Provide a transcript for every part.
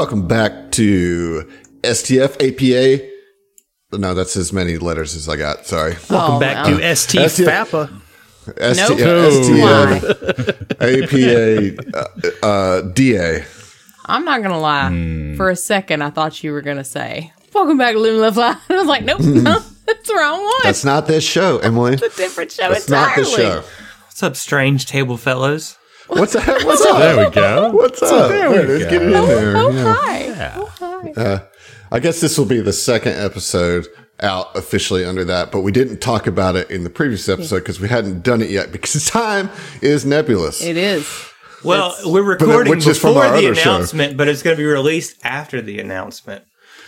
Welcome back to STF APA. No, that's as many letters as I got. Sorry. Welcome Oh, back wow. to ST ST FAPA. ST- Nope. STF APA uh, uh, DA. I'm not gonna lie. Hmm. For a second, I thought you were gonna say, "Welcome back to Living Left I was like, "Nope, no, that's the wrong one. That's not this show, Emily. It's a different show That's not entirely." this show. What's up, strange table fellows? What's that? What's up? There we go. What's up? There let's get it in there. Oh Yeah. hi, oh hi. I guess this will be the second episode out officially under that, but we didn't talk about it in the previous episode because we hadn't done it yet because time is nebulous. It is. Well, we're recording which is from before our the other show. announcement, but it's going to be released after the announcement.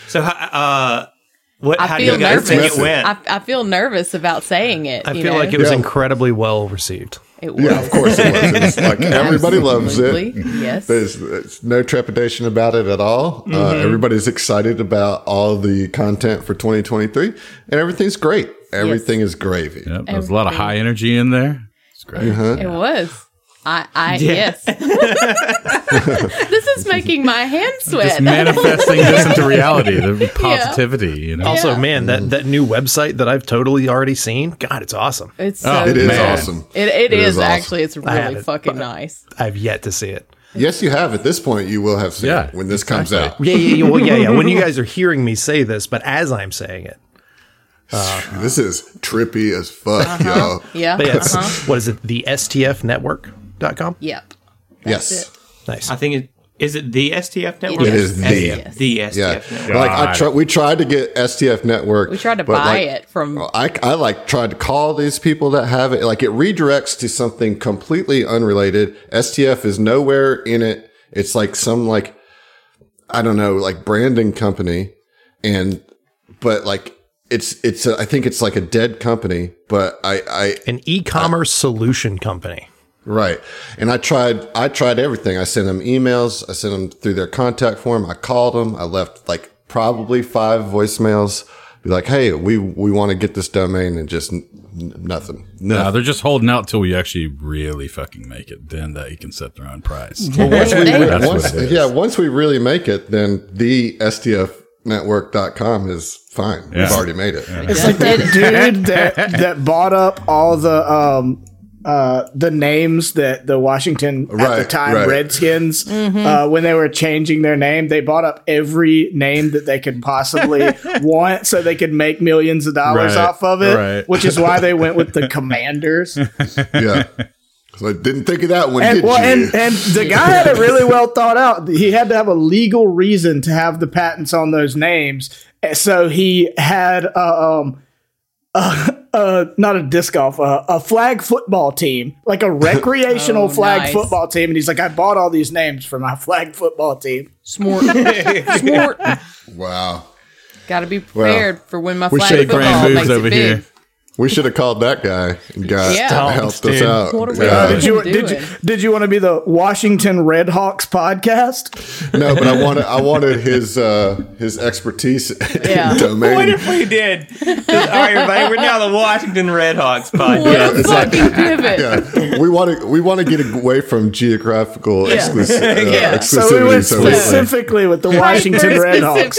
So, uh, what? I how do you guys nervous. think it went? I, I feel nervous about saying it. I you feel know? like it was Yeah. incredibly well received. It was. yeah, of course it was. It's like everybody loves it. Yes. There's, there's no trepidation about it at all. Uh, everybody's excited about all the content for 2023, and everything's great. Everything is gravy. Yep, there's a lot of high energy in there. It's great. It was. I, I yes. this is making my hand sweat. Just manifesting this into reality, the positivity, you know. Also, Yeah. man, that, that new website that I've totally already seen, God, it's awesome. It's so Oh, It is awesome. It, it It is, is awesome. actually. It's really it, fucking but- nice. I've yet to see it. Yes, you have. At this point, you will have seen Yeah, it when this comes out. Yeah, yeah, yeah. Well, yeah, yeah. When you guys are hearing me say this, but as I'm saying it, This is trippy as fuck, Uh-huh. y'all. Yeah. yeah, uh-huh. what is it? The STFnetwork.com? Yep. Yes. it. Nice. I think it is it the STF network. It is the. Yes. the STF Yeah, network. like I God. try, we tried to get STF network. We tried to buy like, it from. I, I like tried to call these people that have it. Like it redirects to something completely unrelated. STF is nowhere in it. It's like some like I don't know, like branding company, and but like it's it's a, I think it's like a dead company. But I I An e-commerce solution company. Right. And I tried, I tried everything. I sent them emails. I sent them through their contact form. I called them. I left like probably five voicemails. Be like, Hey, we, we want to get this domain and just n- n- nothing. No, Nothing. they're just holding out till we actually really fucking make it. Then they can set their own price. once we, That's once, what it is. yeah, once we really make it, then the STFnetwork.com is fine. We've already made it. It's like that dude that that bought up all the um uh the names that the Washington at the time right. Redskins Mm-hmm. uh when they were changing their name they bought up every name that they could possibly want so they could make millions of dollars Right, off of it right. which is why they went with the Commanders Yeah. So I didn't think of that one, and did well you? and and the guy had it really well thought out he had to have a legal reason to have the patents on those names so he had uh, um uh, not a disc golf, uh, a flag football team, like a recreational Oh, flag nice. football team. And he's like, I bought all these names for my flag football team. Smart. Smart. wow. Got to be prepared for when my flag football grand makes moves it over big. here. We should have called that guy and got Yeah. helped Dude. us out. What are we Yeah. Did you, did you did you want to be the Washington Redhawks podcast? No, but I wanted I wanted his uh his expertise Yeah. in domain. What if we did? All right, everybody, we're now the Washington Redhawks What podcast. a fucking pivot. yeah, we want to we want to get away from geographical exclusi- uh, Yeah. So we exclusivity. went So, we- specifically with the Washington Redhawks.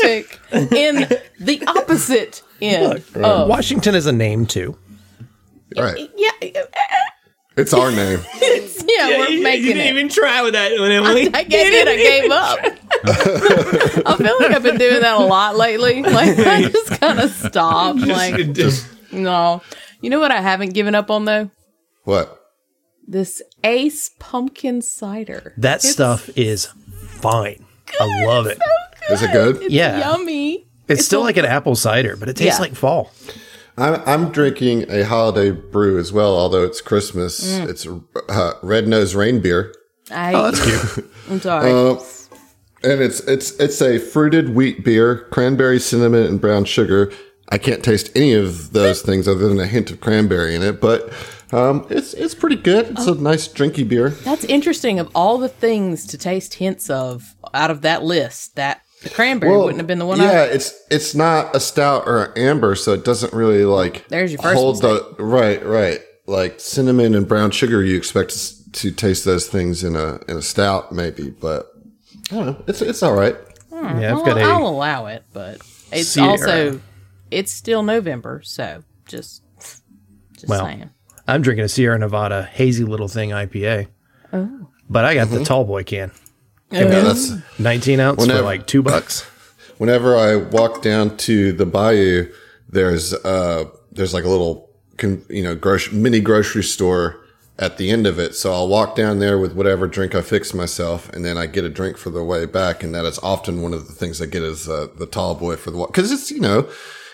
in the opposite end. of, oh. Washington is a name too. right, yeah, it's our name. it's, yeah, we're you, you didn't it. even try with that one, Emily. I did. I gave up. I feel like I've been doing that a lot lately. Like I just kind of stopped. Like no, you know what I haven't given up on though? What? This Ace pumpkin cider. That It's stuff is fine. I love it. Is it good? It's Yeah. yummy. It's, still like an apple cider, but it tastes Yeah. like fall. I'm I'm drinking a holiday brew as well. Although it's Christmas, Mm. it's uh, Red Nose Rain Beer, I, Oh, that's cute. I'm sorry. uh, and it's it's it's a fruited wheat beer, cranberry, cinnamon, and brown sugar. I can't taste any of those things other than a hint of cranberry in it, but um, it's it's pretty good. It's Oh. a nice drinky beer. That's interesting. Of all the things to taste hints of out of that list, that the cranberry wouldn't have been the one. Yeah, I, it's it's not a stout or an amber, so it doesn't really like. There's your first hold the right, right. Like cinnamon and brown sugar, you expect to, taste those things in a in a stout, maybe, but I don't know. It's it's all right. Hmm, yeah, I've I'll, a I'll allow it, but it's Sierra. also it's still November, so just just Well, saying. I'm drinking a Sierra Nevada hazy little thing IPA. Oh. But I got the mm-hmm. tall boy can. Yeah, that's 19 ounce Whenever- for like two bucks. whenever I walk down to the bayou, there's uh there's like a little you know grocery, mini grocery store at the end of it. So I'll walk down there with whatever drink I fix myself, and then I get a drink for the way back. And that is often one of the things I get is uh, the tall boy for the walk because it's you know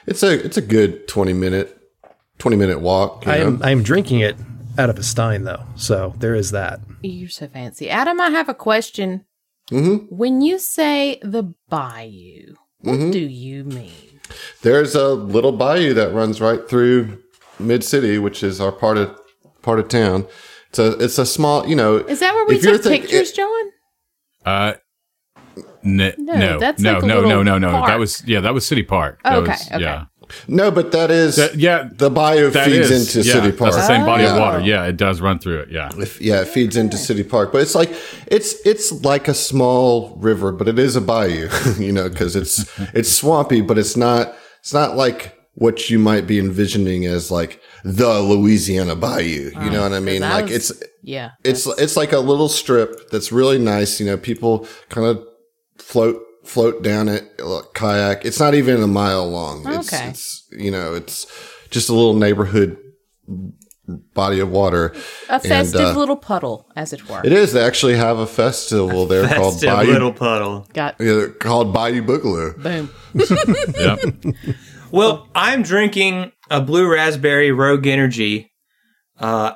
it's a it's a good twenty minute twenty minute walk. you I know? am I am drinking it out of a stein though. So there is that. You're so fancy. Adam, I have a question. Mm-hmm. When you say the bayou, what do you mean? There's a little bayou that runs right through Mid City, which is our part of part of town. It's a it's a small you know. Is that where we took think- pictures, John? Uh, n- No, no, that's no, like a no, no, little no, no. That was yeah, that was City Park. That Okay, was, okay. Yeah, No, but that is That- yeah, the bayou feeds is- into yeah, City Park. That's the same body of Yeah. water. Yeah, it does run through it. Yeah, If- yeah, it feeds into City Park, but it's like it's it's like a small river, but it is a bayou, you know, because it's it's swampy, but it's not it's not like what you might be envisioning as like the Louisiana Bayou. You know oh. what I mean? Like was- it's Yeah. it's it's like a little strip that's really nice. You know, people kind of float float down it, kayak. It's not even a mile long. It's, Okay. it's you know, it's just a little neighborhood body of water. A festive uh, little puddle, as it were. It is. They actually have a festival there called Festive Bayou, little puddle. Got yeah, called Bayou Boogaloo. boom. yep. Well, I'm drinking a blue raspberry Rogue Energy, uh,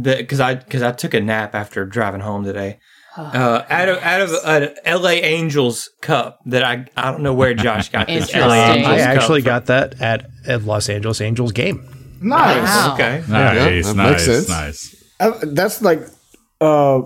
because I because I took a nap after driving home today. Uh, out of out of an L.A. Angels cup that I I don't know where Josh got this Interesting. L.A. I Angels I actually from. got that at a Los Angeles Angels game. Nice. Wow. okay. Nice, that nice, makes sense. nice. Uh, that's like uh,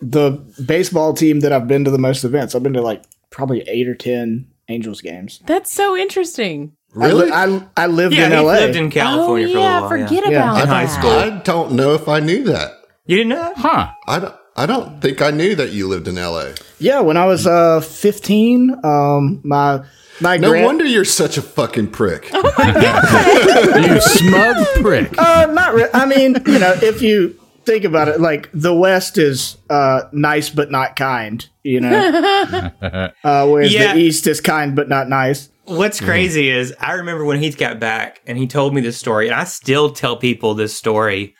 the baseball team that I've been to the most events. I've been to like probably eight or ten Angels games. That's so interesting. Really? I, li- I, I lived Yeah, in he LA. lived in California oh for a yeah, little while. forget Yeah. about In that. high school. I don't know if I knew that. You didn't know that? Huh? I don't. I don't think I knew that you lived in L.A. yeah, when I was uh, 15, um, my my No gran- wonder you're such a fucking prick. You smug prick. Uh, not really. I mean, you know, if you think about it, like the West is uh, nice but not kind. You know, uh, whereas Yeah. the East is kind but not nice. What's crazy is I remember when Heath got back and he told me this story, and I still tell people this story.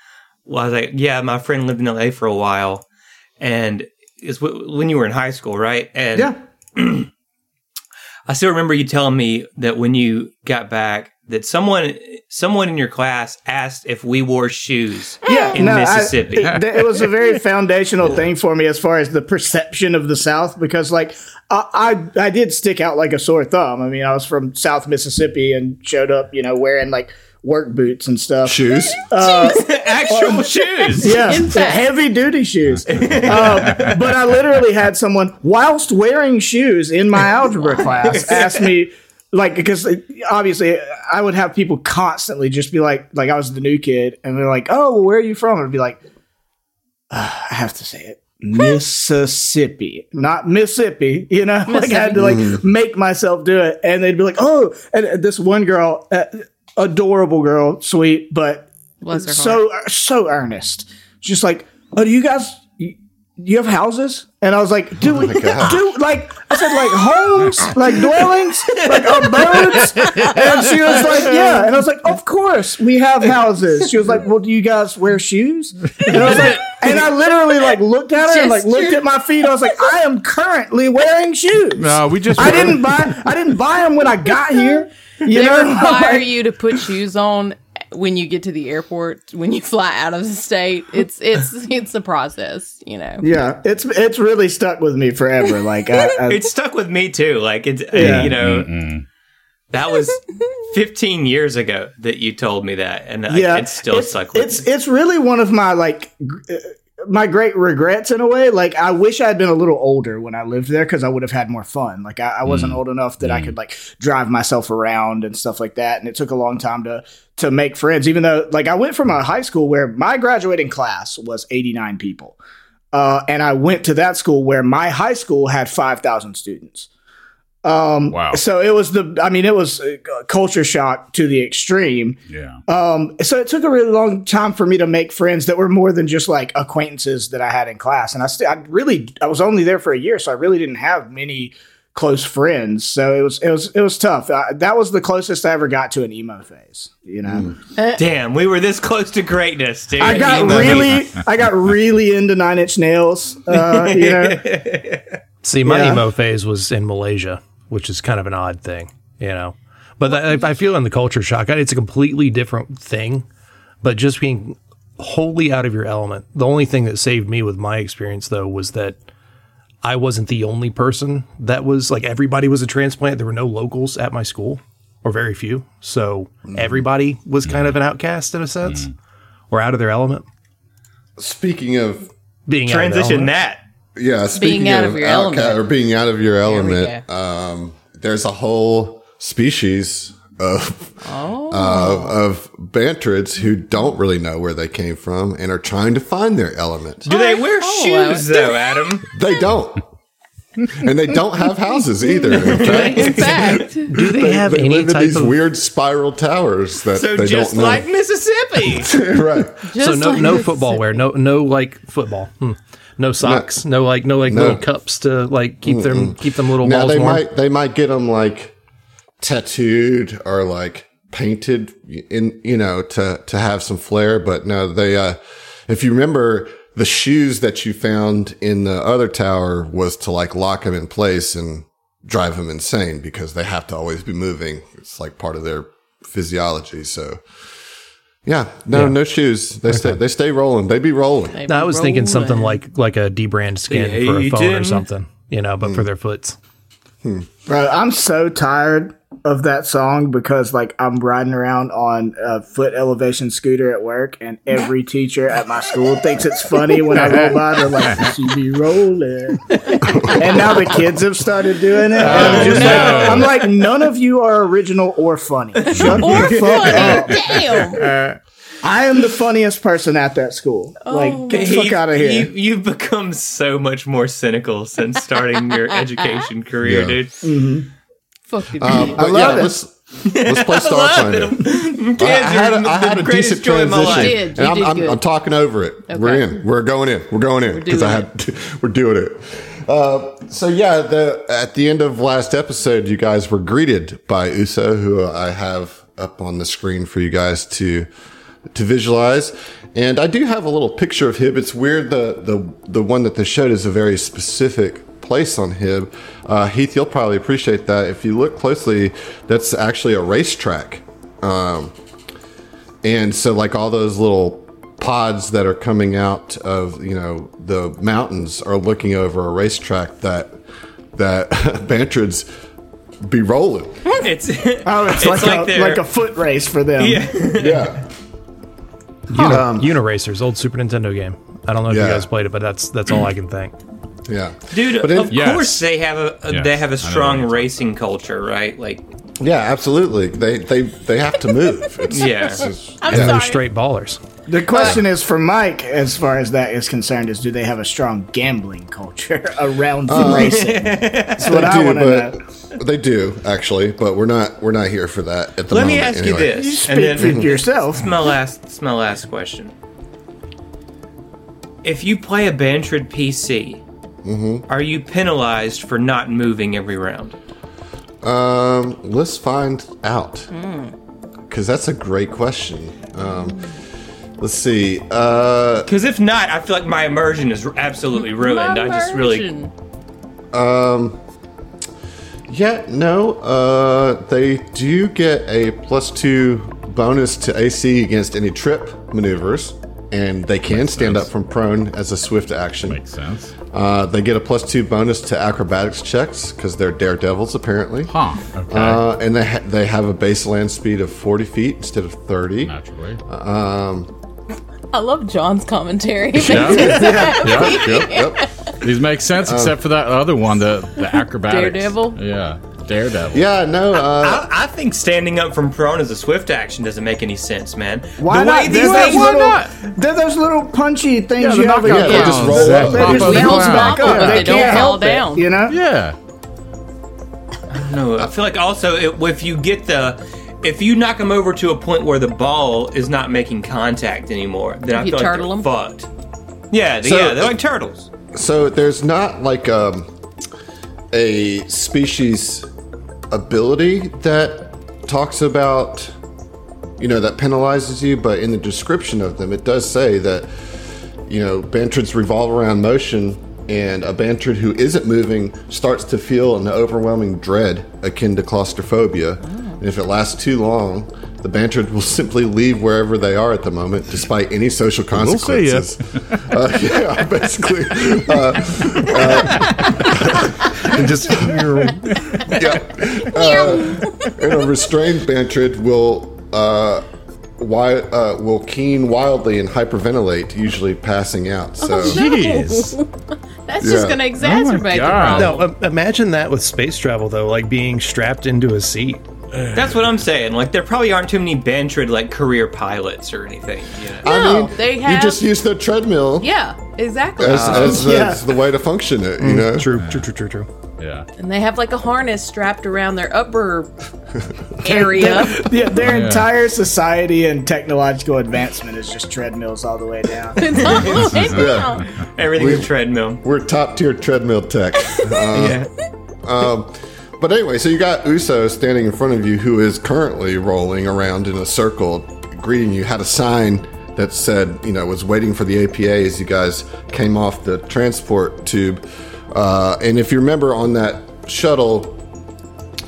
Well, I was like, "Yeah, my friend lived in LA for a while, and it's w- when you were in high school, right?" And Yeah. I still remember you telling me that when you got back, that someone someone in your class asked if we wore shoes. Yeah, in I- Mississippi. it, it was a very foundational thing for me as far as the perception of the South, because like I, I I did stick out like a sore thumb. I mean, I was from South Mississippi and showed up, you know, wearing like work boots and stuff. Shoes. Actual shoes. Yeah, heavy duty shoes. um, but I literally had someone, whilst wearing shoes in my algebra class, ask me, like, because obviously I would have people constantly just be like, like I was the new kid, and they're like, "Oh, well, where are you from?" And I'd be like, "Uh, "I have to say it." Mississippi, not Mississippi, you know. Like I had to like make myself do it, and they'd be like, "Oh!" And this one girl, uh, adorable girl, sweet, but Bless her so uh, so earnest. Just like, oh, do you guys you, you have houses? And I was like, do oh we God. do like I said like homes, like dwellings, like abodes? And she was like, yeah. And I was like, of course we have houses. She was like, well, do you guys wear shoes? And I was like, and I literally like looked at her and like looked at my feet. I was like, I am currently wearing shoes. No, we just. I didn't buy I didn't buy them when I got here. You They know, require Like- you to put shoes on when you get to the airport when you fly out of the state. It's it's it's a process, you know. Yeah, it's it's really stuck with me forever. Like I, I, It stuck with me too. Like it's uh, you know that was 15 years ago that you told me that, and I- yeah, it's still it's, stuck with it's me. it's really one of my like uh, my great regrets in a way. Like I wish I had been a little older when I lived there because I would have had more fun. Like I, I wasn't old enough that I could like drive myself around and stuff like that. And it took a long time to to make friends. Even though like I went from a high school where my graduating class was eighty nine people, uh, and I went to that school where my high school had five thousand students. Wow. So it was the, I mean, it was a culture shock to the extreme. yeah. Um, so it took a really long time for me to make friends that were more than just like acquaintances that I had in class. And I still, I really, I was only there for a year, so I really didn't have many close friends. So it was, it was, it was tough. Uh, that was the closest I ever got to an emo phase. You know, Damn, we were this close to greatness, dude. I got Emo. really, I got really into Nine Inch Nails. Uh, you know, See, my Yeah. emo phase was in Malaysia, which is kind of an odd thing, you know. But I, I feel in the culture shock, it's a completely different thing. But just being wholly out of your element. The only thing that saved me with my experience, though, was that I wasn't the only person that was like everybody was a transplant. There were no locals at my school, or very few. So mm-hmm. everybody was kind of an outcast in a sense, mm-hmm. or out of their element. Speaking of Being out of Transition element. that. Yeah, speaking out of, of your outca- element. or being out of your element, go. um, there's a whole species of Oh. uh, of bantrids who don't really know where they came from and are trying to find their element. Do they wear Oh, shoes uh, though, Adam? They don't. and they don't have houses either. In fact, In fact, Do they have they any live in these of weird spiral towers that So they just don't know. like Mississippi. right. so no like no football wear no no like football hmm. No socks no, like no like No. little cups to like keep them keep them little Now they warm might they might get them like tattooed or like painted in you know to to have some flair, but no, they uh if you remember the shoes that you found in the other tower was to like lock them in place and drive them insane because they have to always be moving. It's like part of their physiology. So yeah, no, no shoes. They stay, they stay rolling. They be rolling. They No, I be was thinking something like like a dbrand skin Yeah, for a phone or didn't. something you know but for hmm. their foots Bro, I'm so tired of that song because like I'm riding around on a foot elevation scooter at work and every teacher at my school thinks it's funny when I roll by. They're like, "She be rolling," and now the kids have started doing it. And I'm just like, I'm like, none of you are original or funny. Shut Or the fuck up. funny. Damn. Uh, I am the funniest person at that school. like, get the fuck out of here. You, you've become so much more cynical since starting your education career, Yeah. dude. Fucking Um, but love yeah, it. let's let's play Starfinder. I, I had a, I had a decent joy of my transition, did, and I'm, I'm. I'm talking over it. We're in. We're going in. We're going in because I doing had. To, we're doing it. Uh, so yeah, the at the end of last episode, you guys were greeted by Uso, who I have up on the screen for you guys to to visualize. And I do have a little picture of Hib. It's weird. The the the one that they showed is a very specific place on Hib. Uh, Heath, you'll probably appreciate that. If you look closely, that's actually a racetrack. Um, and so like all those little pods that are coming out of you know the mountains are looking over a racetrack that that Bantrids be rolling. It's oh, it's, it's like, like a, like a foot race for them. yeah. Yeah. Uni- Um, Uniracers old Super Nintendo game I don't know if Yeah. you guys played it but that's that's all I can think Yeah. Dude, But it- of Yes. course they have a, a- Yes, they have I a know what strong racing culture, right? Like Yeah, absolutely. They they they have to move. It's, Yeah. it's just- I'm yeah. they're straight ballers The question is for Mike, as far as that is concerned, is do they have a strong gambling culture around the racing? That's what I want to know. But they do actually, but we're not we're not here for that at the let moment. Let me ask you anyway. this, Speak and for then yourself. it's my last it's my last question. If you play a Bantrid PC, Mm-hmm. are you penalized for not moving every round? Um, let's find out. Hmm. Because that's a great question. Um, let's see. Uh, Because if not, I feel like my immersion is absolutely ruined. I just really um, yeah, no. Uh, they do get a plus two bonus to AC against any trip maneuvers, and they can stand sense. up from prone as a swift action. Makes sense. Uh, they get a plus two bonus to acrobatics checks because they're daredevils apparently. Huh. Okay. Uh, and they ha- they have a base land speed of 40 feet instead of 30. Naturally. Um, I love John's commentary. Yeah. yep, yep. These make sense except for that other one, the the acrobatics. Daredevil? Yeah. Daredevil. Yeah, no. Uh, I, I think standing up from prone as a swift action doesn't make any sense, man. Why the not? way They're these those things little, not? they're those little punchy things Yeah, you the have. knockout in- they just roll up. They Pop just up bounce ground. back up. Yeah. They, They don't can't fall help it, down. you know? Yeah. No, I feel like also it, if you get the if you knock them over to a point where the ball is not making contact anymore, then I You feel like turtle they're 'em? fucked. Yeah, they, So- yeah, they're like turtles. So there's not like um, a species ability that talks about, you know, that penalizes you, but in the description of them, it does say that, you know, bantrids revolve around motion, and a bantrid who isn't moving starts to feel an overwhelming dread akin to claustrophobia. And if it lasts too long, the bantrid will simply leave wherever they are at the moment, despite any social We'll see consequences. uh, yeah, basically. Uh, And just yeah. Uh, and a restrained bantrid will uh, wi- uh, will keen wildly and hyperventilate, usually passing out. So jeez. That's Yeah. just going to exacerbate the problem. No, um, imagine that with space travel though, like being strapped into a seat. That's what I'm saying. Like there probably aren't too many Bantrid like career pilots or anything. You know? I No, mean, they you just use the treadmill Yeah, exactly. as, as, the, Yeah. as the way to function it. You know, True, true, true, true, true. Yeah. and they have like a harness strapped around their upper area. Yeah, their entire society and technological advancement is just treadmills all the way down. It's all the way down. Everything's a treadmill. we're top tier treadmill tech. Uh, yeah. But anyway, so you got Uso standing in front of you, who is currently rolling around in a circle, greeting you. Had a sign that said, you know, was waiting for the APA as you guys came off the transport tube. Uh, and if you remember on that shuttle,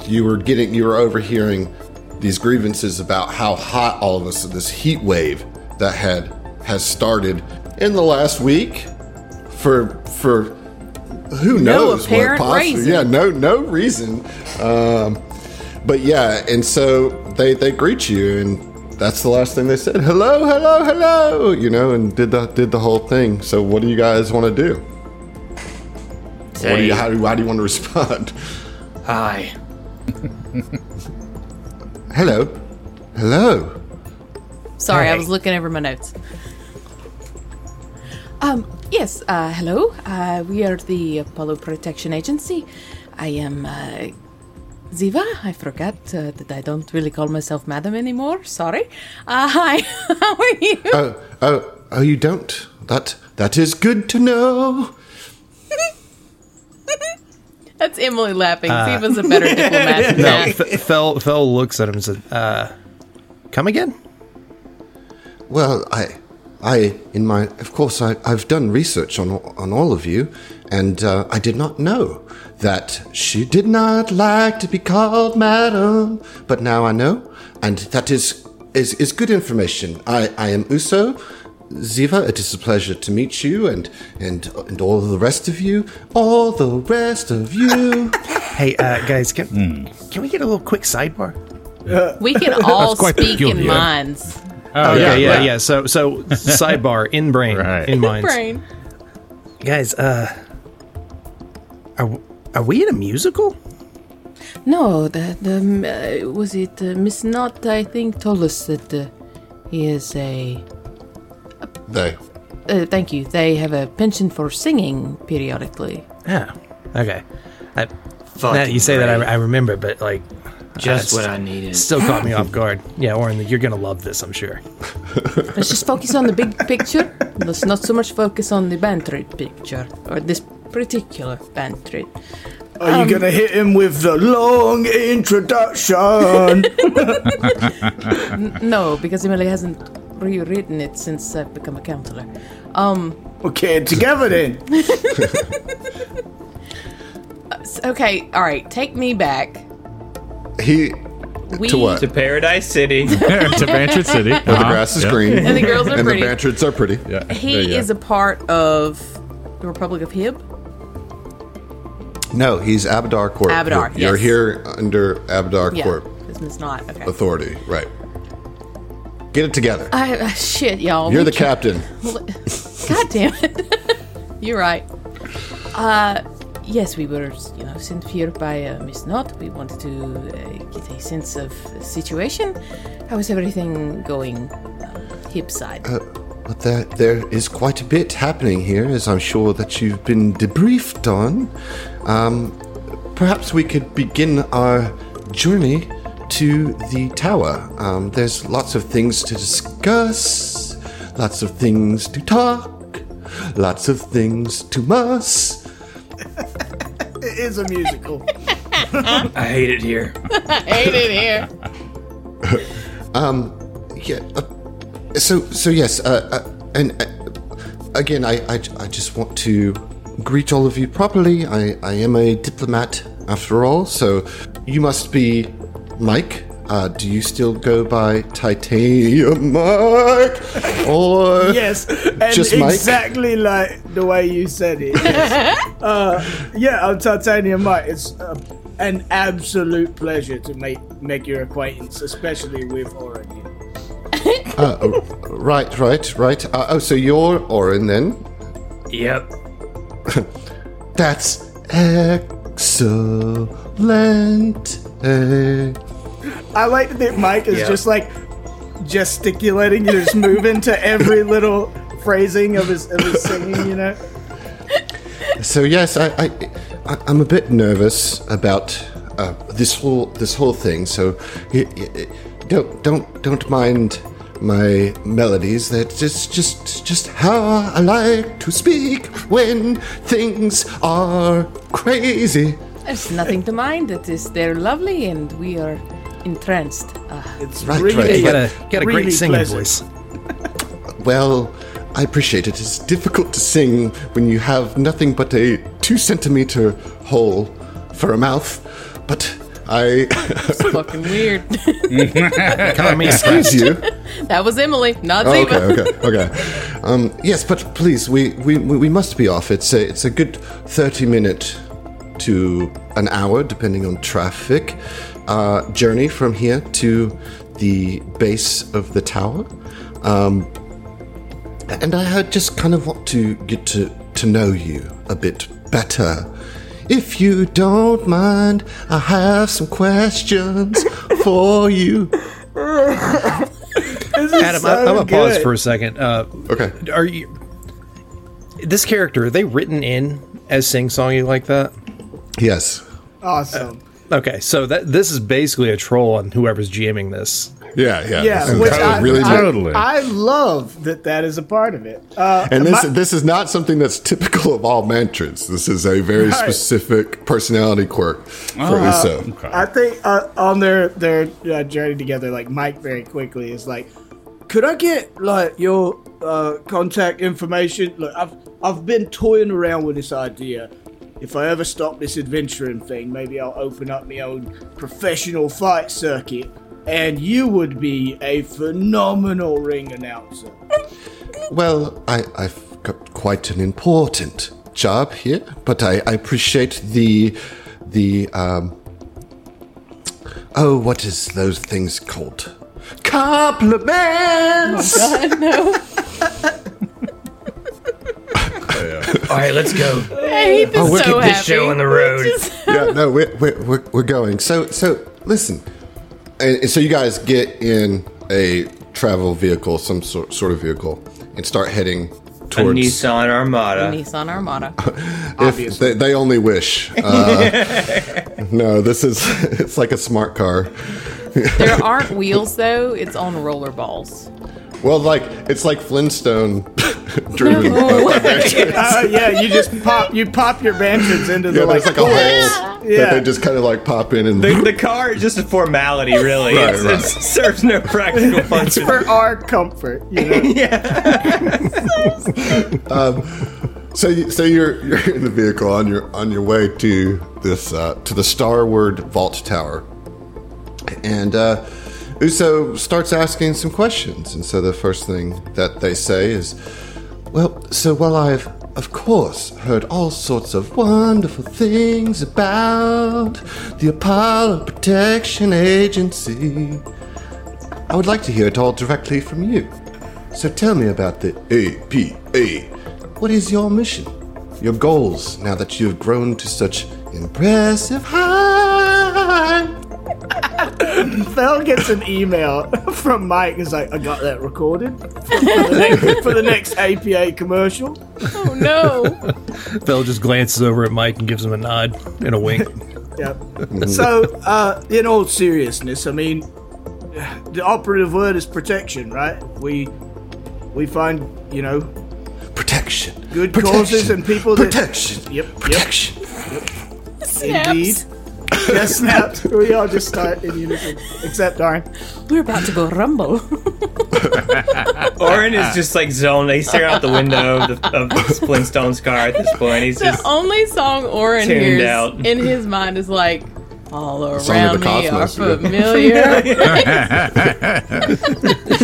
you were getting, you were overhearing these grievances about how hot all of us, this heat wave that had has started in the last week for for who No knows apparent what possibly reason. yeah no no reason. Um, but yeah and so they they greet you and that's the last thing they said. Hello hello hello you know and did the did the whole thing. So what do you guys want to do? What do you, how, do, how do you want to respond? Hi. hello. Hello. Sorry, I was looking over my notes. Um, yes, uh, hello. Uh, we are the Apollo Protection Agency. I am, uh, Ziva. I forgot uh, that I don't really call myself madam anymore. Sorry. Uh, hi. How are you? oh oh oh you don't that that is good to know That's Emily laughing. Ziva's a better diplomat No, that. F- Fell Fell looks at him and says, uh, "Come again." Well, I, I, in my, of course, I, I've done research on on all of you, and uh, I did not know that she did not like to be called madam, but now I know, and that is is, is good information. I, I am Uso. Ziva, it is a pleasure to meet you and and and all the rest of you, all the rest of you. Hey, uh, guys, can can we get a little quick sidebar? We can all speak in peculiar. minds. Oh, yeah, yeah, yeah. So, so sidebar in brain, Right. in mind, Brain. guys. Uh, are are we in a musical? No, the, the um, uh, was it uh, Miss Knott? I think told us that uh, he is a. They. Uh, thank you. They have a penchant for singing periodically. Yeah. Okay. I, Fucking now that you say that. I, I remember, but like, Just uh, what I needed. Still caught me off guard. Yeah, Oren, you're gonna love this, I'm sure. Let's just focus on the big picture. Let's not so much focus on the Bantrid picture or this particular Bantrid. Are you gonna hit him with the long introduction? No, because Emily hasn't rewritten it since I've become a counselor. Um. okay, together then. Okay. All right. Take me back. He We to what? to Paradise City. to Bantrid City. Where the grass is green And the girls are and pretty. And the bantrids are pretty. Yeah, He you go. is a part of the Republic of Hib. No, he's Abadar Corp. Abadar, You're yes. here under Abadar Yeah, Corp this is not okay. authority, right? Get it together. I, uh, shit, y'all. You're the captain. God damn it. You're right. Uh, yes, we were, you know, sent here by uh, Miss Knott. We wanted to uh, get a sense of the situation. How is everything going, uh, Hib side? But there, there is quite a bit happening here, as I'm sure that you've been debriefed on. Um, perhaps we could begin our journey to the tower. Um, there's lots of things to discuss, lots of things to talk, lots of things to muss. It is a musical. I hate it here. I Hate it here. Um, yeah. Uh, so so yes. Uh, uh, and uh, again, I, I I just want to greet all of you properly. I I am a diplomat after all. So you must be Mike. Uh, do you still go by Titanium Mike? Or Yes, and Just Mike? exactly like the way you said it. yes. uh, yeah, I'm Titanium Mike. It's uh, an absolute pleasure to make make your acquaintance, especially with Oregon. Uh, oh, right, right, right. Uh, oh, so you're Orin then? Yep. That's excellent. I like that Mike is Yeah. just like gesticulating and just moving to every little phrasing of his of his singing. You know. So yes, I, I, I I'm a bit nervous about uh, this whole this whole thing. So y- y- don't don't don't mind my melodies. That's just just just how I like to speak when things are crazy. There's nothing to mind. It is they're lovely and we are entranced. Uh, It's Right, really, right. You got a, got a really great singing pleasant. voice. Well, I appreciate it. It's difficult to sing when you have nothing but a two centimeter hole for a mouth, but I it's fucking weird. Kind of me. excuse you. that was Emily, not Oh, okay, okay, okay. Um, yes, but please, we, we, we we must be off. It's a it's a good thirty minute to an hour, depending on traffic, uh, journey from here to the base of the tower. Um, and I just kind of want to get to to know you a bit better. If you don't mind, I have some questions for you. Adam, so I, I'm gonna pause for a second. Uh, Okay. are you? This character, are they written in as sing songy like that? Yes. Awesome. Okay, so that this is basically a troll on whoever's GMing this. Yeah, yeah. Yeah, which I, really I, Totally. I love that that is a part of it. Uh, And this my- this is not something that's typical of all Bantrids. This is a very Right. specific personality quirk for Oh, Uso. Okay. I think uh, on their their uh, journey together, like Mike very quickly is like, could I get like your uh, contact information? Look, I've I've been toying around with this idea. If I ever stop this adventuring thing, maybe I'll open up my own professional fight circuit, and you would be a phenomenal ring announcer. Well, I, I've got quite an important job here, but I, I appreciate the the um. Oh, what is those things called? Compliments. God, no. All right, let's go. I Oh, we'll so keep happy. this show on the road. Just- yeah, no, we're, we're, we're, we're going. So, so listen. And, and so you guys get in a travel vehicle, some sort, sort of vehicle, and start heading A towards. Nissan Armada. Nissan Armada. If they, they only wish. Uh, no, this is, it's like a smart car. There aren't wheels though. It's on roller balls. Well, like, it's like Flintstone driven. No. Uh, yeah, you just pop you pop your lanterns into the Yeah, like there's like a hole that they just kind of like pop in and. The, the car is just a formality, really. Right, It's- right. It serves no practical function. for our comfort. You know? So, you, so you're you're in the vehicle on your on your way to this uh, to the Starward Vault Tower, and uh, Uso starts asking some questions. And so the first thing that they say is, "Well, so while I've of course heard all sorts of wonderful things about the Apollo Protection Agency, I would like to hear it all directly from you. So tell me about the APA. What is your mission? Your goals now that you have grown to such impressive height? Phil gets an email from Mike. He's like, I got that recorded for, for the, next, for the next APA commercial. Oh no. Phil just glances over at Mike and gives him a nod and a wink. Yep. so, uh, in all seriousness, I mean, the operative word is protection, right? We we find you know Protection. Good Protection. causes and people that- Protection. Yep, yep. Protection. indeed. Yeah, snapped. We all just start in unison, except Darn. We're about to go rumble. Orin is just like zoned. He's staring out the window of, the, of Flintstone's car at this point. He's the just only song Orin tuned hears out. in his mind is like, all around the me are Cosmos, yeah. familiar.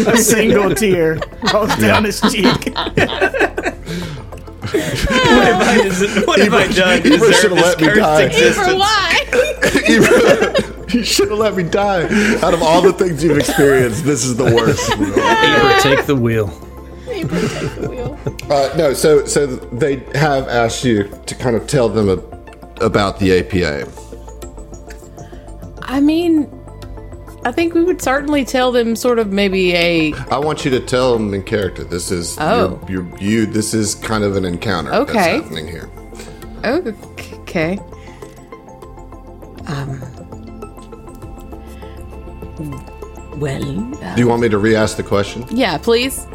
A single tear rolls down his cheek. what have I, des- what have I done to Ebra deserve should've let me die. For existence? why? you should have let me die. Out of all the things you've experienced, this is the worst. Ebert, take the wheel. Uh, no, so so they have asked you to kind of tell them a, about the APA. I mean, I think we would certainly tell them sort of maybe a I want you to tell them in character. This is Oh. your, your, you. This is kind of an encounter Okay. that's happening here. okay. Um. Well, Do you want me to re-ask the question? yeah, please.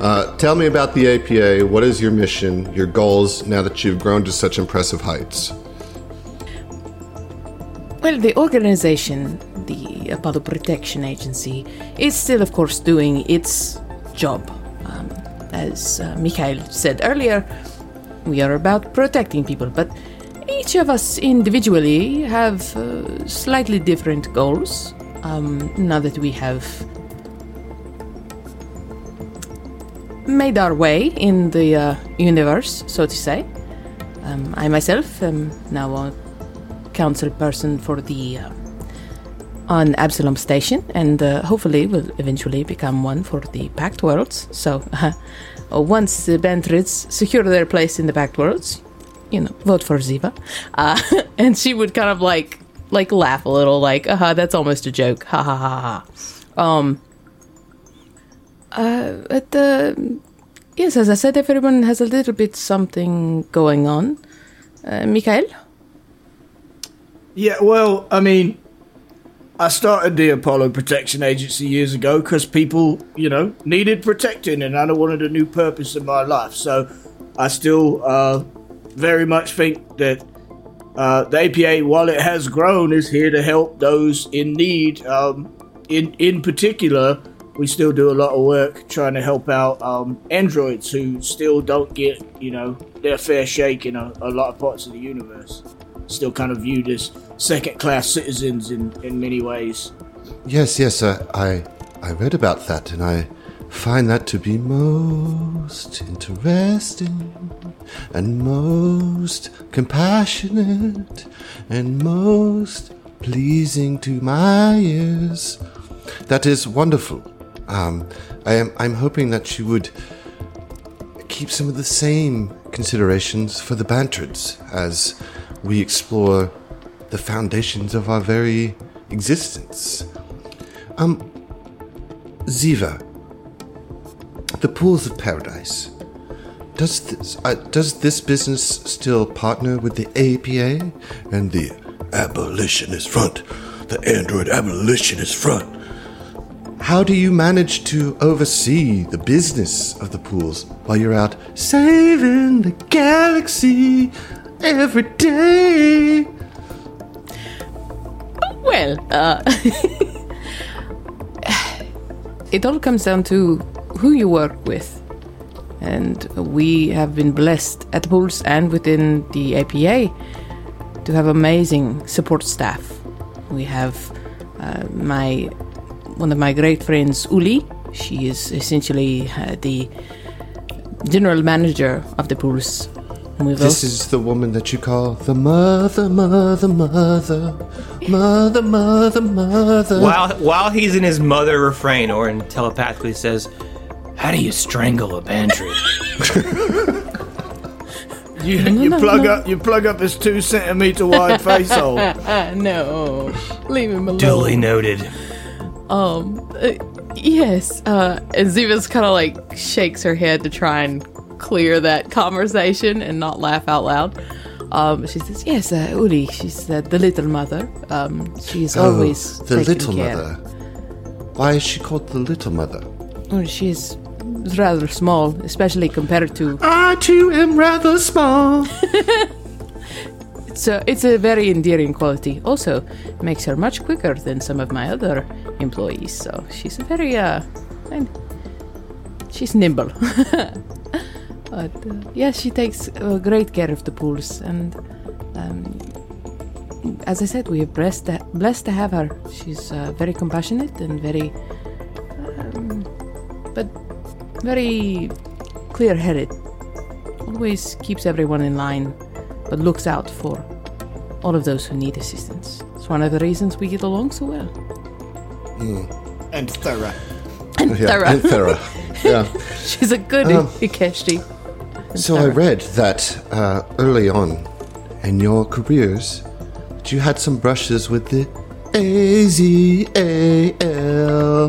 Uh, tell me about the APA. What is your mission? Your goals now that you've grown to such impressive heights? Well, the organization, the Apollo Protection Agency, is still, of course, doing its job. Um, as uh, Mikhail said earlier, we are about protecting people, but each of us individually have uh, slightly different goals. Um, now that we have made our way in the uh, universe, so to say, um, I myself am now a council person for the uh, on Absalom Station, and uh, hopefully will eventually become one for the Pact Worlds. So, uh, once the Bantrids secure their place in the Pact Worlds, you know, vote for Ziva. Uh, and she would kind of like like laugh a little, like, uh-huh, that's almost a joke." Ha ha ha ha. Um. Uh, but uh, yes, as I said, everyone has a little bit something going on. Uh, Mikhail. Yeah, well, I mean, I started the Apollo Protection Agency years ago because people, you know, needed protecting, and I wanted a new purpose in my life. So I still uh, very much think that uh, the APA, while it has grown, is here to help those in need. Um, in in particular, we still do a lot of work trying to help out um, androids who still don't get, you know, their fair shake in a, a lot of parts of the universe. Still kind of viewed as second-class citizens in, in many ways. Yes, yes, uh, I I read about that, and I find that to be most interesting and most compassionate and most pleasing to my ears. That is wonderful. Um, I am I'm hoping that you would keep some of the same considerations for the Bantrids as we explore the foundations of our very existence. Um, Ziva, the pools of paradise. Does this uh, does this business still partner with the APA and the Abolitionist Front, the Android Abolitionist Front? How do you manage to oversee the business of the pools while you're out saving the galaxy every day? Well, uh, it all comes down to who you work with. And we have been blessed at Pulse and within the APA to have amazing support staff. We have uh, my one of my great friends, Uli. She is essentially uh, the general manager of the Pulse. We've This also- is the woman that you call the mother, mother, mother, mother, mother, mother. While while he's in his mother refrain, Orin telepathically says, "How do you strangle a Bantrid?" You, you plug up you plug up his two centimeter wide face hole. No, leave him alone. Duly noted. Um, uh, yes. Uh, and Ziva's kind of like shakes her head to try and clear that conversation and not laugh out loud. Um, she says, "Yes, uh, Uli. She's uh, the little mother. Um, she's always Oh, the little care. mother. Why is she called the little mother? Oh, she's rather small, especially compared to. I too am rather small. It's a, it's a very endearing quality. Also, makes her much quicker than some of my other employees. So she's very uh, she's nimble. but uh, yeah, she takes uh, great care of the pools, and um, as I said, we are blessed to, blessed to have her. She's uh, very compassionate and very, um, but very clear-headed. Always keeps everyone in line but looks out for all of those who need assistance. It's one of the reasons we get along so well. And thorough. yeah, Thorough. and thorough. Yeah. She's a good Um, Ikeshti. So I read that uh, early on in your careers, that you had some brushes with the A Z A L.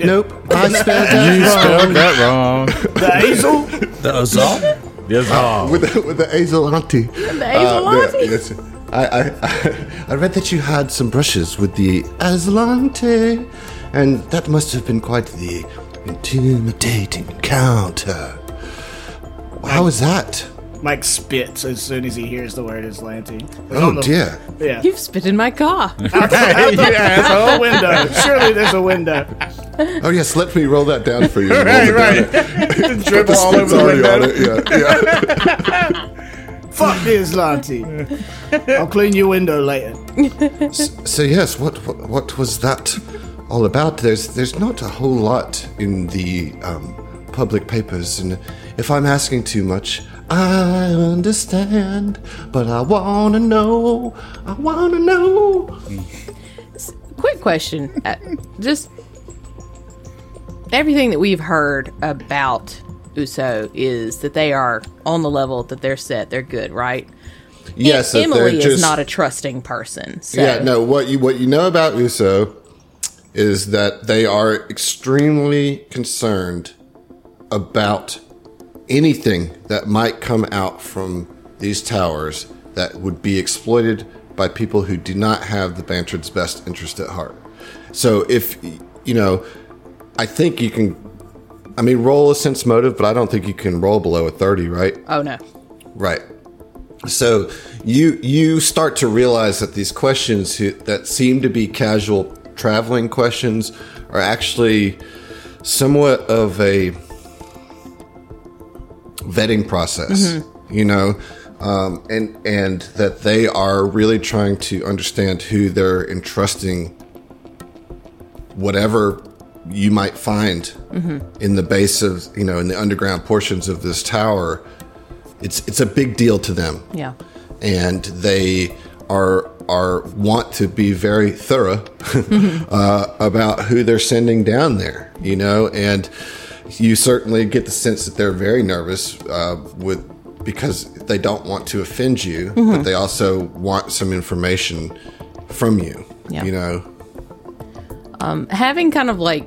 Nope, I spelled that You wrong. spelled that wrong. The Hazel? The Azal? Yes. Oh. with the, with the Azlanti. The Uh, Azlanti. yeah, yes. I, I, I read that you had some brushes with the Azlanti, and that must have been quite the intimidating encounter. How was that? Mike spits as soon as he hears the word Azlanti. Oh dear. Yeah. You've spit in my car. out, the, out, the, out the window. Surely there's a window. Oh yes, let me roll that down for you. Roll Right, it down. right. Dribble all over the already on window. it. Yeah, yeah. Fuck the Azlanti. I'll clean your window later. So yes, what, what what was that all about? There's there's not a whole lot in the um, public papers, and if I'm asking too much, I understand. But I wanna know. I wanna know. Quick question. Uh, just everything that we've heard about Uso is that they are on the level that they're set. They're good, right? Yes, Emily is not a trusting person. So Yeah, no. What you what you know about Uso is that they are extremely concerned about anything that might come out from these towers that would be exploited by people who do not have the Bantrid's best interest at heart. So if you know, I think you can. I mean, roll a sense motive, but I don't think you can roll below a thirty, right? Oh no. Right. So you you start to realize that these questions who, that seem to be casual traveling questions are actually somewhat of a vetting process. You know, um, and and that they are really trying to understand who they're entrusting whatever you might find in the base of you know in the underground portions of this tower it's it's a big deal to them Yeah. and they are are want to be very thorough uh, about who they're sending down there you know and you certainly get the sense that they're very nervous uh, with because they don't want to offend you but they also want some information from you Yeah. you know? Having kind of like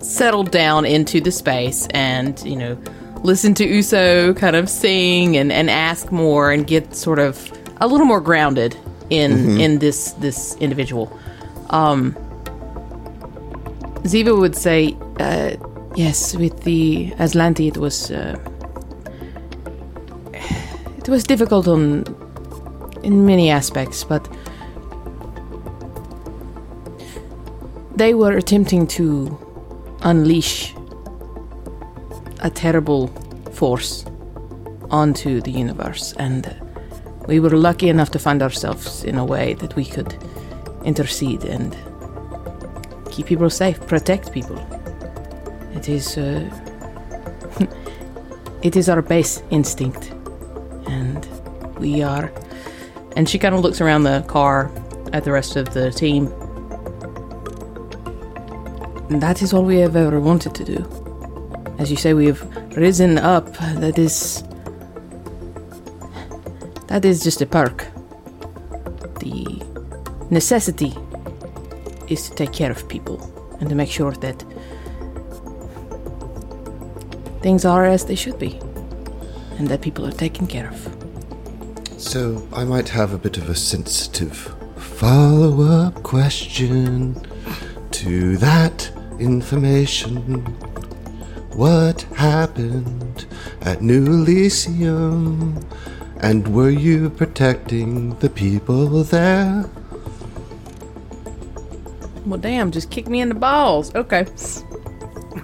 settled down into the space and you know listen to uso kind of sing and, and ask more and get sort of a little more grounded in in this this individual um ziva would say uh yes with the Azlanti it was uh, it was difficult on in many aspects but they were attempting to unleash a terrible force onto the universe, and we were lucky enough to find ourselves in a way that we could intercede and keep people safe, protect people. It is, uh, it is our base instinct, and we are. And she kind of looks around the car at the rest of the team and that is all we have ever wanted to do. As you say, we have risen up. That is. That is just a perk. The necessity is to take care of people and to make sure that things are as they should be. and that people are taken care of. So I might have a bit of a sensitive follow up question to that information. What happened at New Elysium? And were you protecting the people there? Well, damn, just kick me in the balls. Okay.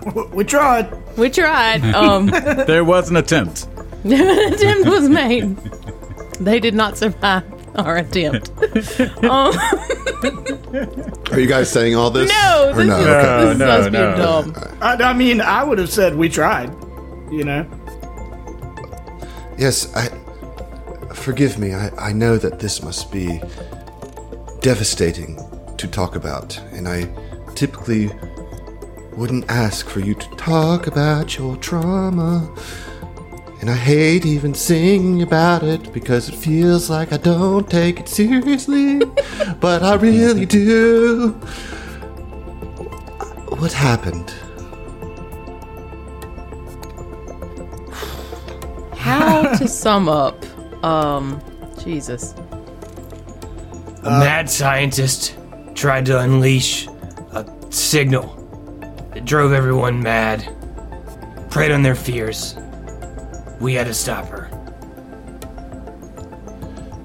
We tried. We tried. Um, There was an attempt. an attempt was made. They did not survive our attempt. um, Are you guys saying all this? no, Or this no? is, Okay. this is no, us being dumb. I, I mean, I would have said we tried. You know. Yes, I. Forgive me, I, I know that this must be devastating to talk about, and I typically wouldn't ask for you to talk about your trauma. And I hate even singing about it because it feels like I don't take it seriously, but I really do. What happened? How to sum up? Um, Jesus. A mad scientist tried to unleash a signal that drove everyone mad, preyed on their fears. We had to stop her.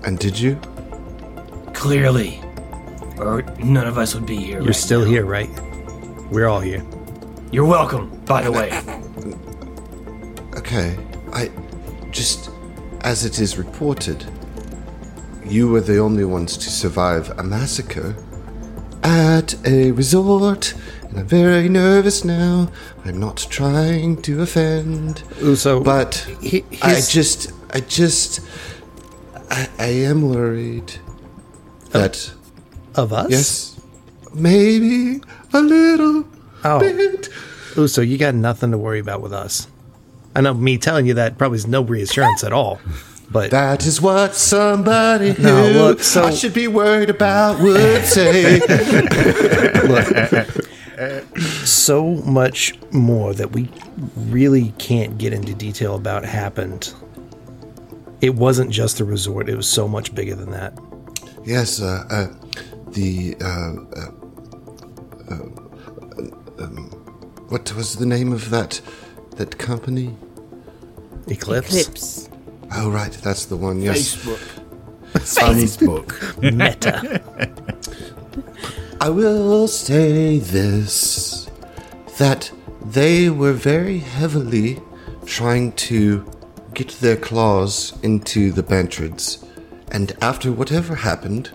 And did you? Clearly, or none of us would be here. You're right still now. here, right? We're all here. You're welcome, by the way. Okay, I just as it is reported, you were the only ones to survive a massacre at a resort, and I'm very nervous now. I'm not trying to offend, So, but he- I just, I just, I, I am worried that of us? yes, maybe a little Oh. bit. Ooh, so you got nothing to worry about with us. I know me telling you that probably is no reassurance at all. But That is what somebody who No, look, so- I should be worried about would say. so much more that we really can't get into detail about happened. It wasn't just a resort, it was so much bigger than that. yes, uh, uh, the uh, uh, uh, um, what was the name of that that company? Eclipse? Eclipse. Oh, right, that's the one. Yes, Facebook. Facebook. Meta. I will say this: that they were very heavily trying to get their claws into the Bantrids, and after whatever happened,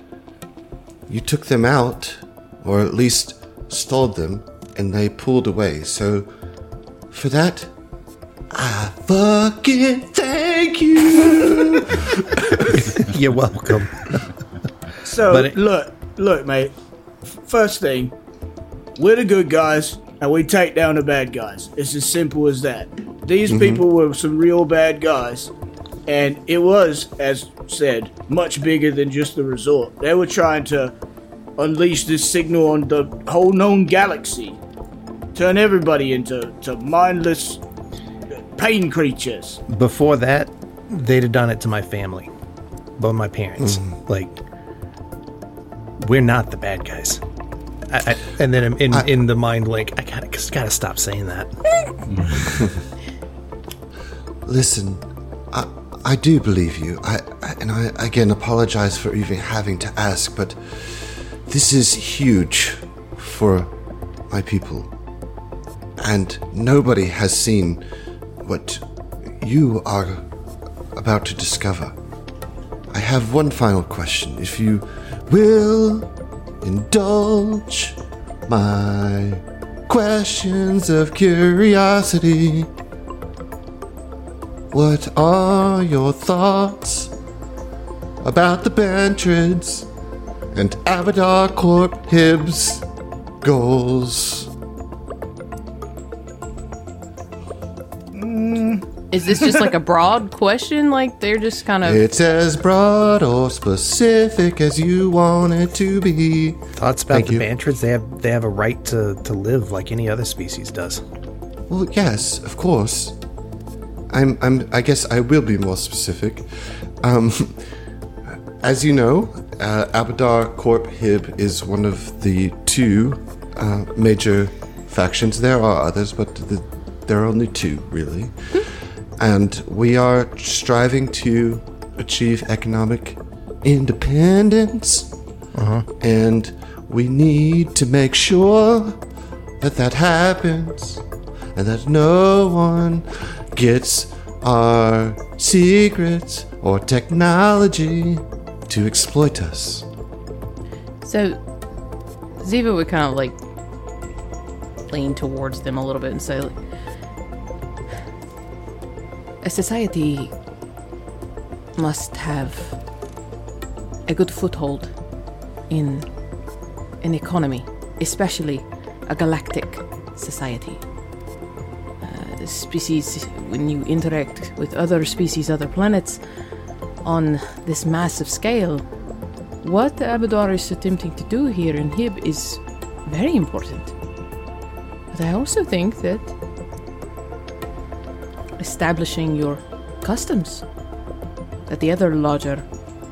you took them out, or at least stalled them, and they pulled away. So, for that, I fucking thank you. You're welcome. So But it- look, look, mate. First thing, we're the good guys, and we take down the bad guys. It's as simple as that. These mm-hmm. people were some real bad guys, and it was, as said, much bigger than just the resort. They were trying to unleash this signal on the whole known galaxy, turn everybody into to mindless pain creatures. Before that, they'd have done it to my family, both my parents. Mm. Like, we're not the bad guys. I, I, and then in, in the mind link, I gotta, gotta stop saying that. Listen, I, I do believe you. I, I and I again apologize for even having to ask, but this is huge for my people. And nobody has seen what you are about to discover. I have one final question. If you will indulge my questions of curiosity. What are your thoughts about the Bantrids and Abadar Corp Hib's goals? Is this just like a broad question? Like they're just kind of. It's as broad or specific as you want it to be. Thoughts about Thank the you. Bantrids? They have they have a right to, to live like any other species does. Well, yes, of course. I'm, I'm, I guess I will be more specific. Um, as you know, uh, Abadar Corp Hib is one of the two uh, major factions. There are others, but the, there are only two, really. And we are striving to achieve economic independence. Uh-huh. And we need to make sure that that happens and that no one gets our secrets or technology to exploit us. So, Ziva would kind of like lean towards them a little bit and say, like, A society must have a good foothold in an economy, especially a galactic society. Uh, the species, when you interact with other species, other planets, on this massive scale, what Abadar is attempting to do here in Hib is very important. But I also think that establishing your customs that the other larger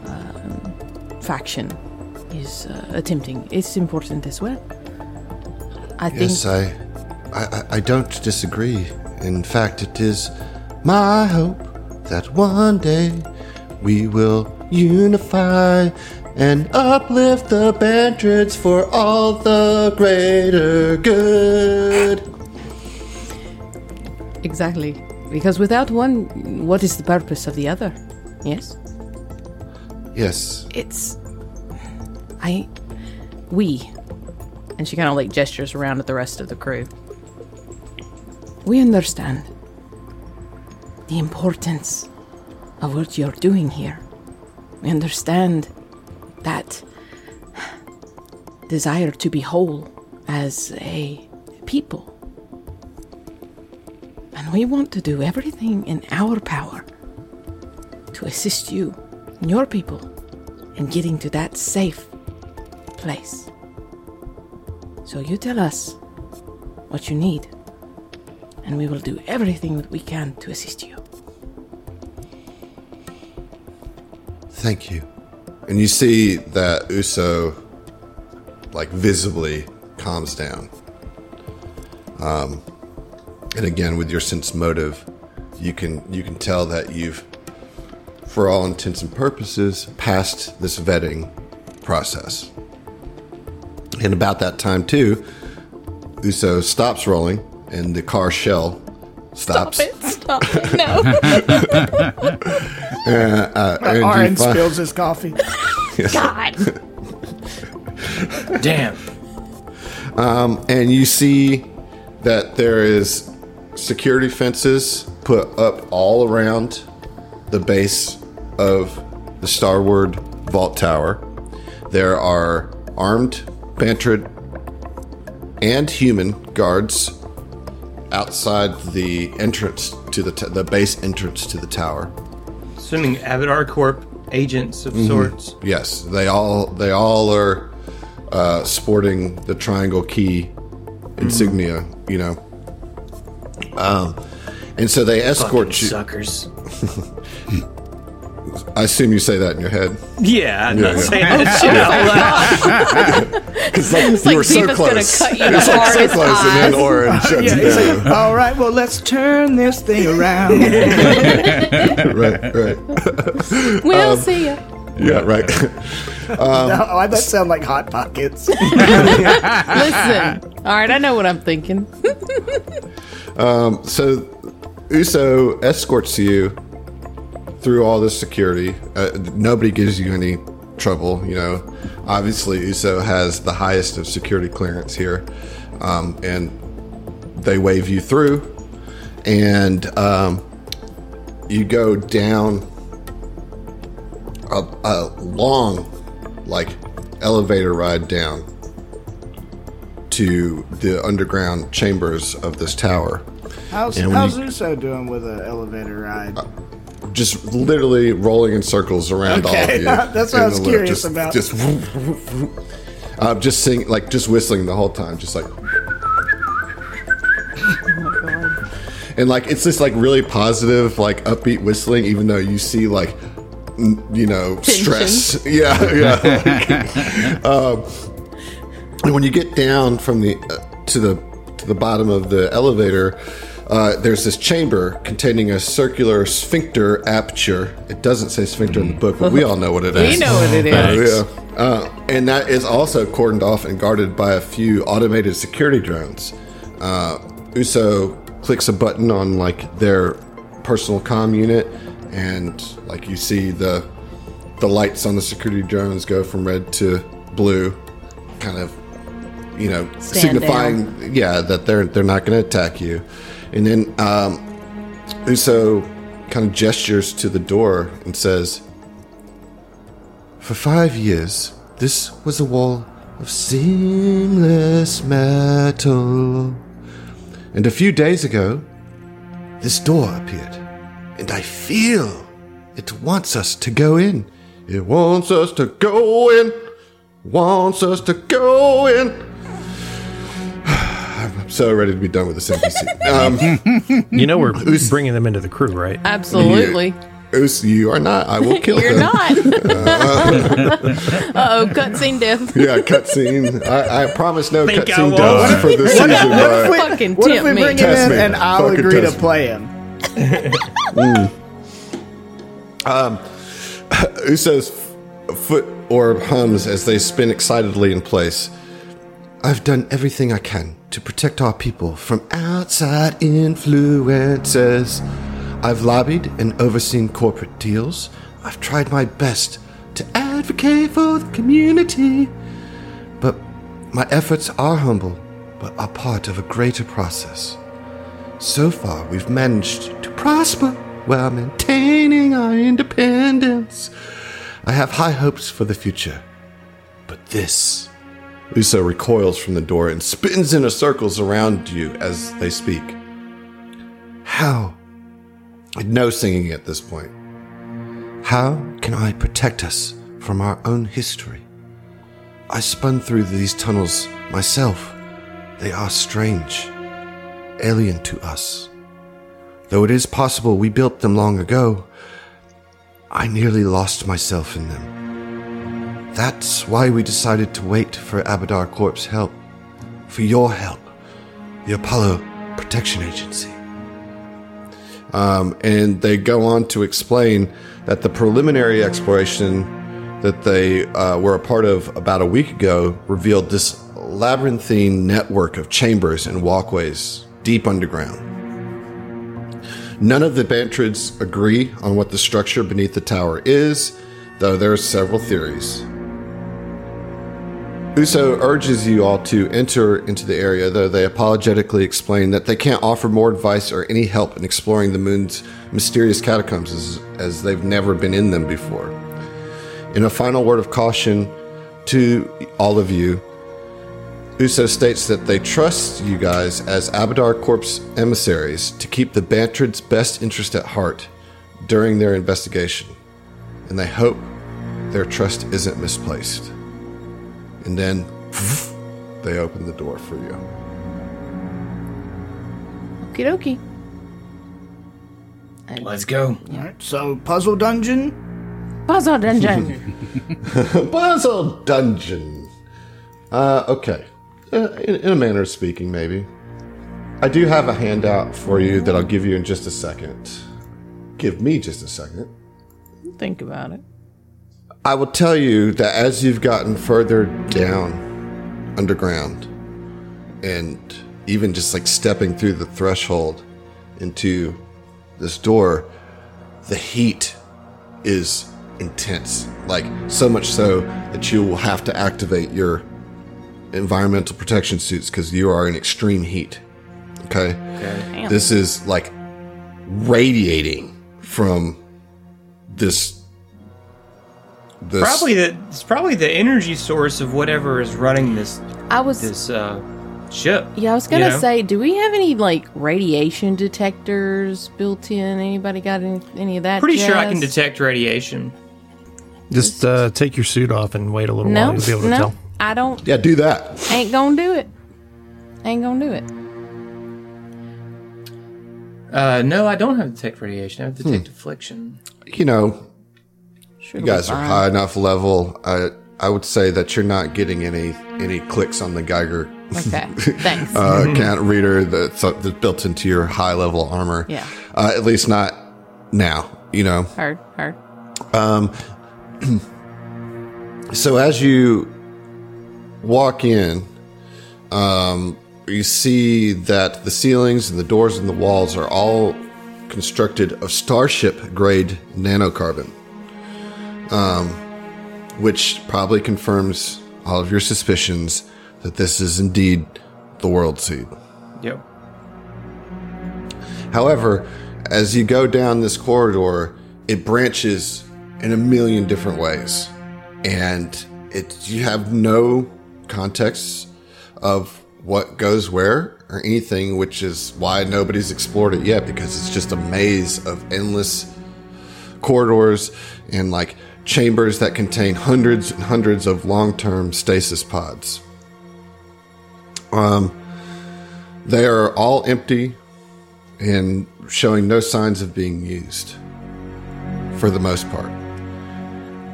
um, faction is uh, attempting is important as well. I Yes, think I, I- I don't disagree. In fact, it is my hope that one day we will unify and uplift the Bantrids for all the greater good. exactly because without one, what is the purpose of the other? Yes. Yes, it's I we and she kind of like gestures around at the rest of the crew. We understand the importance of what you're doing here. We understand that desire to be whole as a people. And we want to do everything in our power to assist you and your people in getting to that safe place. So you tell us what you need, and we will do everything that we can to assist you. thank you. And you see that Uso, like, visibly calms down. Um, and again, with your sense motive, you can you can tell that you've, for all intents and purposes, passed this vetting process. And about that time too, Uso stops rolling, and the car shell stops. Stop it! No. and you Aaron fi- spills his coffee. God. Damn. Um, and you see that there is security fences put up all around the base of the Starward Vault Tower. There are armed Bantrid and human guards outside the entrance to the t- the base entrance to the tower. Assuming Abadar Corp agents of sorts. Yes, they all they all are uh, sporting the triangle key insignia. You know, um, and so they escort Fucking you. suckers. I assume you say that in your head. Yeah, I'm Yeah, not yeah. saying that shit out loud. Because like, like Ziva's gonna cut you It was the like so hardest close, and then eyes. Orin shuts Yeah, down. like, all right, well, let's turn this thing around. right, right. We'll see you. Yeah, right. Oh, I that sound like Hot Pockets. Listen. All right, I know what I'm thinking. so Uso escorts you through all this security. Uh, nobody gives you any trouble. You know, obviously Uso has the highest of security clearance here, um, and they wave you through, and um, you go down a, a long, like elevator ride down to the underground chambers of this tower. How's, how's you- Uso doing with an elevator ride? just literally rolling in circles around all of you. that's what I was curious just, about. Just, uh, just sing like just whistling the whole time, just like. and like it's this like really positive, like upbeat whistling, even though you see like you know stress. Yeah, yeah. um, and when you get down from the uh, to the to the bottom of the elevator. Uh, there's this chamber containing a circular sphincter aperture. It doesn't say sphincter in the book, but we all know what it is. We know what it is. Yeah. Uh, and that is also cordoned off and guarded by a few automated security drones. Uh, Uso clicks a button on like their personal comm unit, and like you see the the lights on the security drones go from red to blue, kind of you know Stand signifying yeah that they're they're not going to attack you. And then um, Uso kind of gestures to the door and says, for five years, this was a wall of seamless metal. And a few days ago, this door appeared. And I feel it wants us to go in. It wants us to go in. Wants us to go in. I'm so ready to be done with this NPC. Um, You know we're bringing them into the crew, right? Absolutely. Oos, you are not. I will kill You're him. not. uh oh, cutscene death. Yeah, cutscene. I, I promise no Think cutscene won't. for this What if, season. what if but- we, Fucking what if we bring him in and I'll Fucking agree to test me. play him? Mm. Um, Uso's f- foot orb hums as they spin excitedly in place. I've done everything I can to protect our people from outside influences. I've lobbied and overseen corporate deals. I've tried my best to advocate for the community. But my efforts are humble, but are part of a greater process. So far, we've managed to prosper while maintaining our independence. I have high hopes for the future. But this. Uso recoils from the door and spins into circles around you as they speak. How? No singing at this point. How can I protect us from our own history? I spun through these tunnels myself. They are strange alien to us. Though it is possible we built them long ago, I nearly lost myself in them. That's why we decided to wait for Abadar Corp's help. For your help. The Apollo Protection Agency. Um, and they go on to explain that the preliminary exploration that they uh, were a part of about a week ago revealed this labyrinthine network of chambers and walkways deep underground. None of the Bantrids agree on what the structure beneath the tower is, though there are several theories. Uso urges you all to enter into the area, though they apologetically explain that they can't offer more advice or any help in exploring the moon's mysterious catacombs as, as they've never been in them before. In a final word of caution to all of you, Uso states that they trust you guys as Abadar Corp's emissaries to keep the Bantrids' best interest at heart during their investigation, and they hope their trust isn't misplaced. And then they open the door for you. Okie dokie. Let's go. All right, so puzzle dungeon. Puzzle dungeon. Puzzle dungeon. Uh, okay. Uh, in, in a manner of speaking, maybe. I do have a handout for you that I'll give you in just a second. Give me just a second. Think about it. I will tell you that as you've gotten further down underground, and even just like stepping through the threshold into this door, the heat is intense. Like, so much so that you will have to activate your environmental protection suits because you are in extreme heat. Okay? Damn. This is like radiating from this. This Probably the it's probably the energy source of whatever is running this I was this uh, ship. yeah, I was gonna you know? say, do we have any like radiation detectors built in? Anybody got any, any of that? Pretty sure I can detect radiation. Just uh, take your suit off and wait a little No, while. You'll be able to no, tell. I don't. Yeah, do that. Ain't gonna do it. Ain't gonna do it. Uh, no, I don't have to take radiation. I have to detect affliction. You know, Sure you guys are high enough level. I I would say that you're not getting any any clicks on the Geiger Okay, thanks. uh, count reader that's, uh, that's built into your high level armor. Yeah. Uh, at least not now. You know. heard, heard. So as you walk in, um, you see that the ceilings and the doors and the walls are all constructed of starship grade nanocarbon, um, which probably confirms all of your suspicions that this is indeed the world seed. Yep. However, as you go down this corridor, it branches in a million different ways. And it you have no context of what goes where or anything, which is why nobody's explored it yet, because it's just a maze of endless corridors and like chambers that contain hundreds and hundreds of long-term stasis pods. Um, they are all empty and showing no signs of being used for the most part.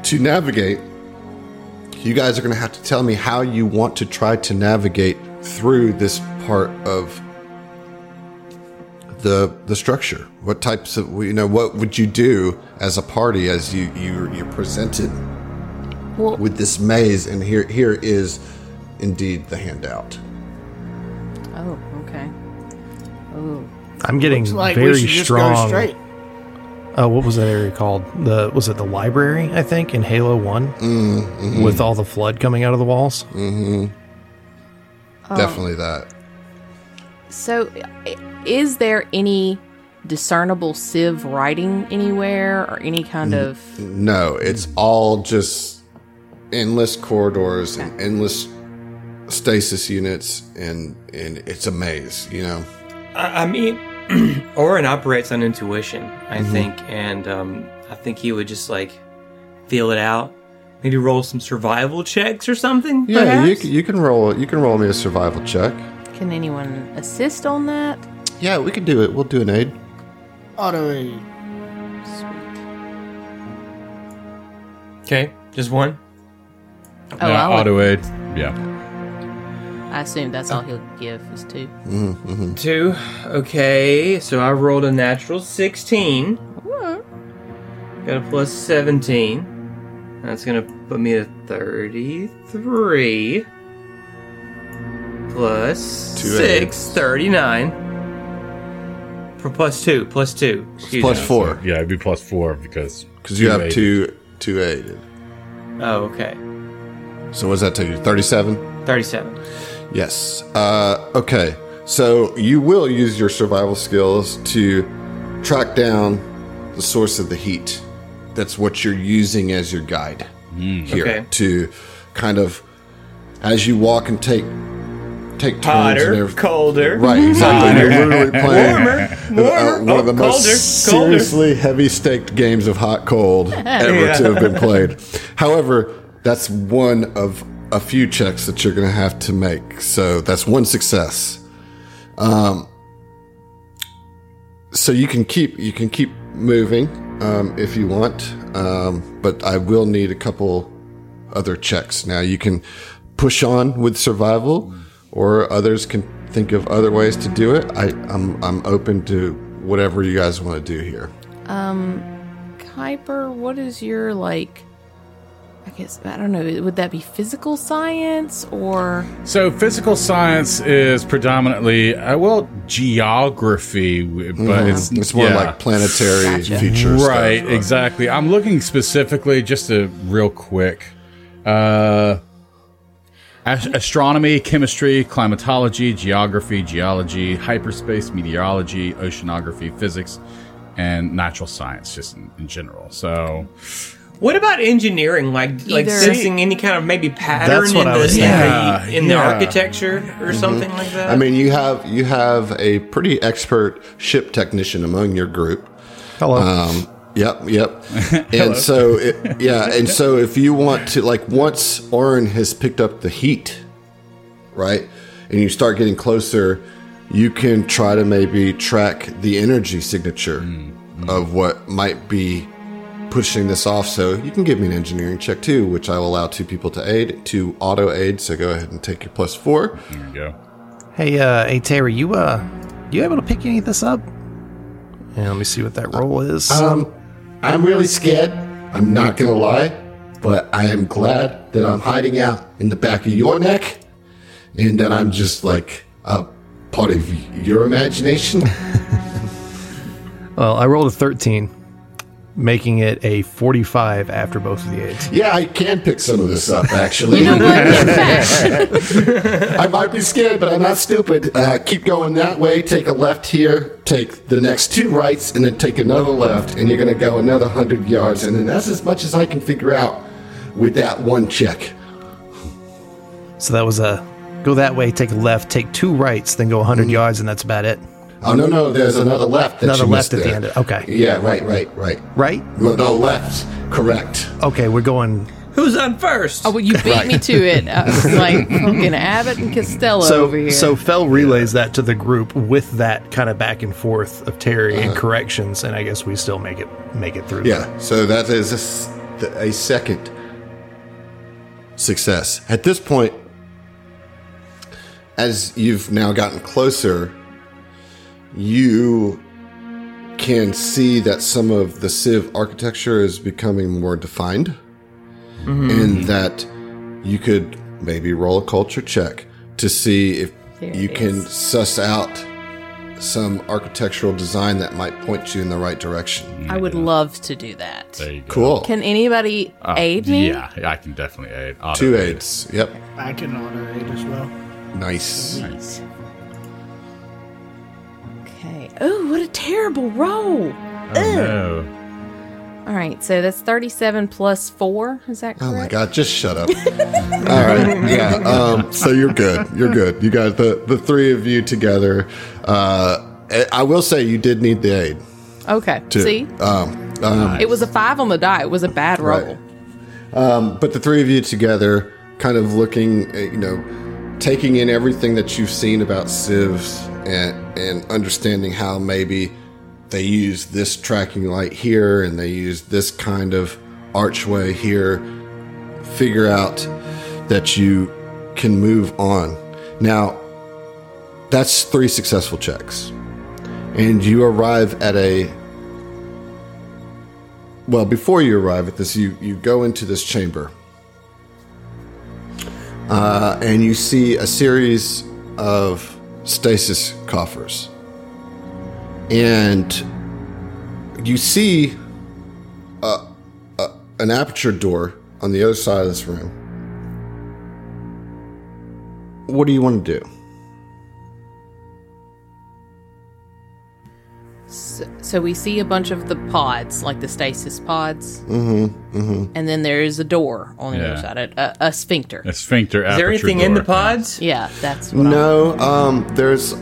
To navigate, you guys are going to have to tell me how you want to try to navigate through this part of the the structure. What types of you know what would you do as a party as you you you're presented Well- with this maze and here here is indeed the handout. Oh, okay. Oh, I'm getting Like very strong. straight. Oh, what was that area called? The was it the library? I think in Halo One, mm-hmm. with all the flood coming out of the walls. Mm-hmm. Um, Definitely that. so is there any discernible Civ writing anywhere or any kind of? No, it's all just endless corridors and endless stasis units, and and it's a maze. You know, I, I mean, Orin operates on intuition, I think, and um, I think he would just like feel it out. Maybe roll some survival checks or something. yeah. You, perhaps? c- you can roll. You can roll me a survival check. Can anyone assist on that? Yeah, we can do it. We'll do an aid. Auto aid. Okay, just one. Oh, Uh, auto aid. Yeah. I assume that's all he'll give is two. Mm-hmm. Two. Okay, so I rolled a natural 16. Got a plus 17. That's gonna put me at 33. Plus Two 6, 39. For plus 2, plus 2. Excuse Plus me. four Yeah, it'd be plus four because because you have aided. two two aided. Oh, okay. So what's that take you? Thirty-seven. 37. Yes. Uh, okay. So you will use your survival skills to track down the source of the heat. That's what you're using as your guide here Okay. to kind of, as you walk and take take turns Hotter, colder. Right, exactly. You're literally playing Warmer, uh, warmer. one of the oh, most colder, colder. seriously heavy staked games of hot cold ever to have been played. However, that's one of a few checks that you're going to have to make. So that's one success. Um, so you can keep you can keep moving um, if you want, um, but I will need a couple other checks. Now you can push on with survival, or others can think of other ways to do it. I, I'm I'm open to whatever you guys want to do here. Um, Kuiper, what is your like? I guess I don't know. Would that be physical science or So physical science is predominantly uh, well geography, w- but it's It's more yeah. like planetary Gotcha. features, right exactly i'm looking specifically just a real quick uh ast- astronomy chemistry climatology geography geology hyperspace meteorology oceanography physics and natural science just in, in general so What about engineering? Like like Either- sensing any kind of maybe pattern That's what in I the, was in thinking. the, in the Yeah. architecture or mm-hmm. something like that? I mean, you have you have a pretty expert ship technician among your group. Hello. Um, yep, yep. and so, it, yeah, and so if you want to, like, once Orin has picked up the heat, right, and you start getting closer, you can try to maybe track the energy signature mm, mm. of what might be pushing this off. So you can give me an engineering check too, which I will allow two people to aid, to auto aid. So go ahead and take your plus four. There you go. Hey, uh, hey Terry, you uh, you able to pick any of this up? Yeah, let me see what that roll is. Um, I'm really scared. I'm not gonna lie, but I am glad that I'm hiding out in the back of your neck, and that I'm just like a part of your imagination. well, I rolled a thirteen, making it a forty-five after both of the aids. yeah, I can pick some of this up. Actually, You know what? In fact, I might be scared, but I'm not stupid. Uh, keep going that way. Take a left here. Take the next two rights, and then take another left, and you're gonna go another hundred yards, and then that's as much as I can figure out with that one check. So that was a go that way, take a left, take two rights, then go 100 yards, and that's about it. Oh no, no, there's another left. That Another you left missed at the end. Of, okay, Yeah, right, right, right. right. Well, no, left. Correct. Okay, we're going. Who's on first? oh, well, you beat me to it. I was like fucking Abbott and Costello So, over here. so Fell relays that to the group with that kind of back and forth of Terry and uh-huh. corrections, and I guess we still make it make it through. Yeah. So that is a second success. At this point, as you've now gotten closer, you can see that some of the Civ architecture is becoming more defined, and that you could maybe roll a culture check to see if There you can is. suss out some architectural design that might point you in the right direction. I would love to do that. There you go. Cool. Can anybody Uh, aid me? Yeah, I can definitely aid. Auto Two aid. aids. Yep. I can auto aid as well. Nice. Nice. Okay. Oh, what a terrible roll. Oh, no. All right, so that's 37 plus 4. Is that correct? Oh my god, just shut up. All right. Yeah. Um, so you're good. You're good. You guys the, the three of you together. Uh, I- I will say you did need the aid. Okay. Too. See? Um, um, It was a 5 on the die. It was a bad roll. Right. but the three of you together, kind of looking, uh, you know, taking in everything that you've seen about civs and, and understanding how maybe they use this tracking light here and they use this kind of archway here, figure out that you can move on. Now, that's three successful checks. And you arrive at a well, before you arrive at this, you, you go into this chamber. Uh, and you see a series of stasis coffers. And you see a, a, an aperture door on the other side of this room. What do you want to do? So, so we see a bunch of the pods, like the stasis pods. Mm-hmm. mm-hmm. And then there is a door on the Yeah. other side, a, a, a sphincter. A sphincter Is there anything in the pods? Yeah, that's what No, um, there's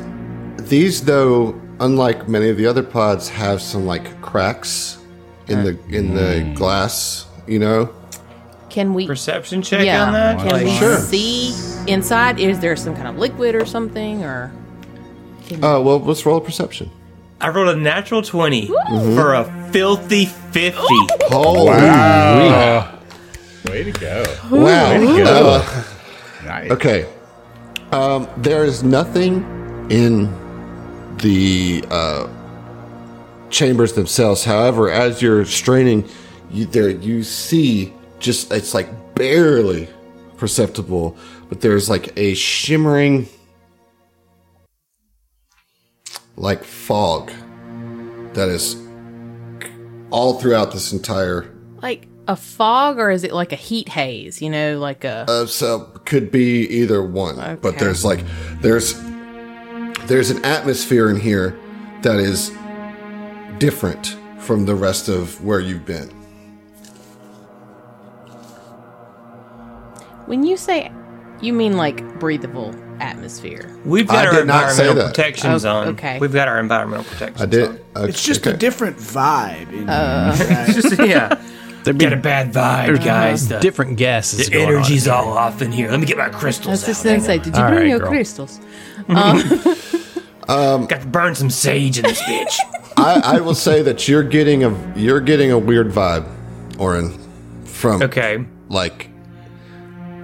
these though. Unlike many of the other pods, have some like cracks in the in the glass. You know, Can we Perception check yeah, on that? Can Like- we Sure. see inside? Is there some kind of liquid or something or uh, well, let's roll a perception. I rolled a natural 20 Mm-hmm. for a filthy 50. Holy Wow. Way to go. wow! go. Uh, Nice. okay, um, there is nothing in the uh, chambers themselves. However, as you're straining, you, there you see just it's like barely perceptible, but there's like a shimmering, like fog that is all throughout this entire. like a fog or is it like a heat haze? You know, like a Uh, so could be either one, but there's like there's there's an atmosphere in here that is different from the rest of where you've been. when you say you mean like breathable atmosphere. We've got I our did not say environmental that. protections Oh, on. okay. We've got our environmental protections I did. on. uh, It's just okay. a different vibe. In It's just, yeah. There'd Get a bad vibe, guys. The, different gases. the going on energy's in all off in here. Let me get my crystals was just out. gonna did you All bring right, your girl. crystals? Got to burn some sage in this bitch. I, I will say that you're getting a you're getting a weird vibe, Orin, from okay. like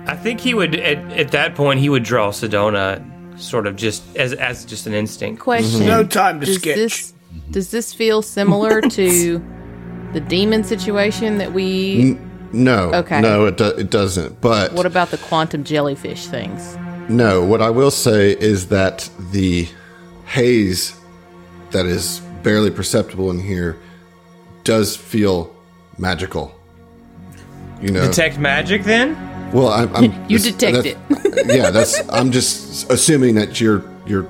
I think he would at, at that point he would draw Sedona sort of just as as just an instinct. Question. No time to does sketch. This, does this feel similar to the demon situation that we? no, Okay. no, it do, it doesn't. But What about the quantum jellyfish things? No, what I will say is that the haze that is barely perceptible in here does feel magical. You know, Detect magic then? Well, I'm, I'm You detect that's- yeah, that's. I'm just assuming that you're you're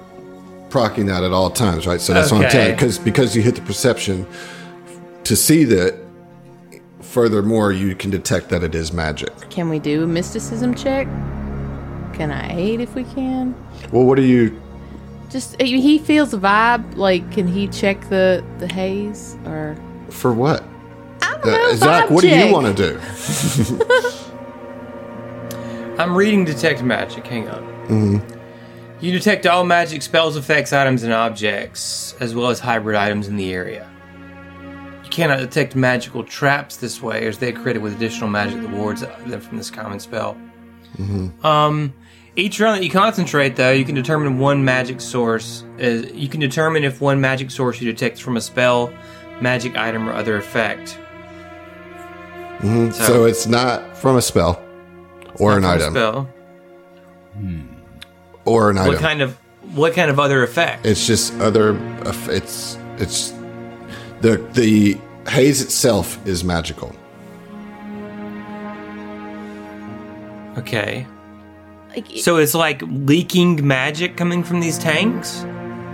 procking that at all times, right? So that's what I'm telling you because because you hit the perception to see that. Furthermore, you can detect that it is magic. Can we do a mysticism check? Can I aid if we can? Well, what are you? Just he feels a vibe. Like, can he check the the haze or? For what? I don't Uh, know. Zach, vibe what do you want to do? I'm reading detect magic. Hang on. You detect all magic spells, effects, items, and objects, as well as hybrid items in the area. You cannot detect magical traps this way, as they are created with additional magic that wards them from this common spell. Um, each round that you concentrate, though, you can determine one magic source. Uh, you can determine if one magic source you detect from a spell, magic item, or other effect. So it's not from a spell or an From a item Spell. or an What item. kind of what kind of other effect? It's just other. It's it's the the haze itself is magical. Okay. Like, So it's like leaking magic coming from these tanks?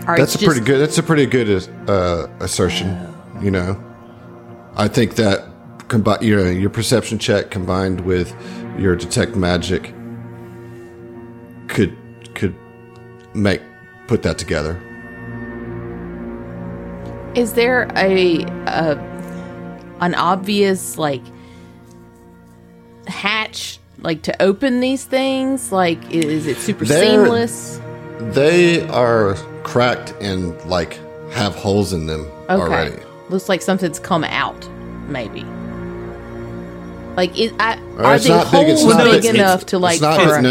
or That's a pretty good. That's a pretty good uh, assertion. You know, I think that combi- you know, your perception check combined with your detect magic could could make put that together. Is there a, a an obvious like hatch like to open these things? Like is it super There- seamless? They are cracked and like have holes in them Okay. already. Looks like something's come out, maybe. Like it, I, Uh, are it's the not big, it's holes not big big. enough It's- to like it's not, for a- no,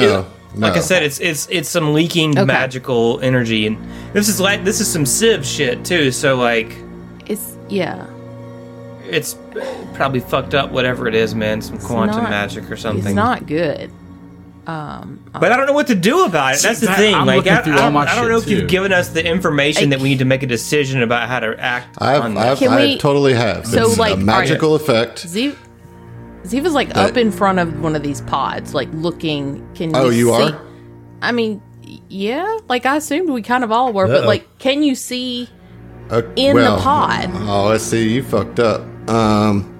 no. Like I said, it's it's it's some leaking Okay. magical energy, and this is like this is some Civ shit too. So like, it's yeah. it's probably fucked up. Whatever it is, man, some quantum not- magic or something. It's not good. Um, but I don't know what to do about it. That's the that- thing. I'm like, looking I, I don't, I don't know if too. you've given us the information that we need to make a decision about how to act I've, on I've, that. Can I we- totally have. So, it's like, a are- magical effect. Z- Ziva's like But- up in front of one of these pods, like looking. Can you Oh, you are? I mean, yeah. Like I assumed we kind of all were, but Uh-oh. like, can you see? Uh, in the pod. Oh, let's see. You fucked up. Um,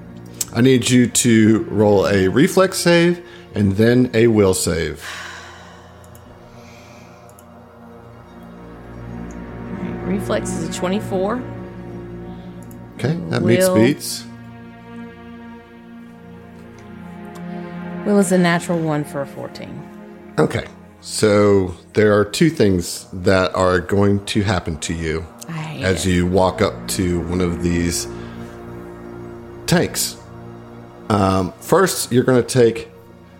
I need you to roll a reflex save and then a will save. Reflex is a twenty-four. Okay, that meets beats. Will is a natural one for a fourteen. Okay, so there are two things that are going to happen to you as it. you walk up to one of these tanks. Um, first, you're going to take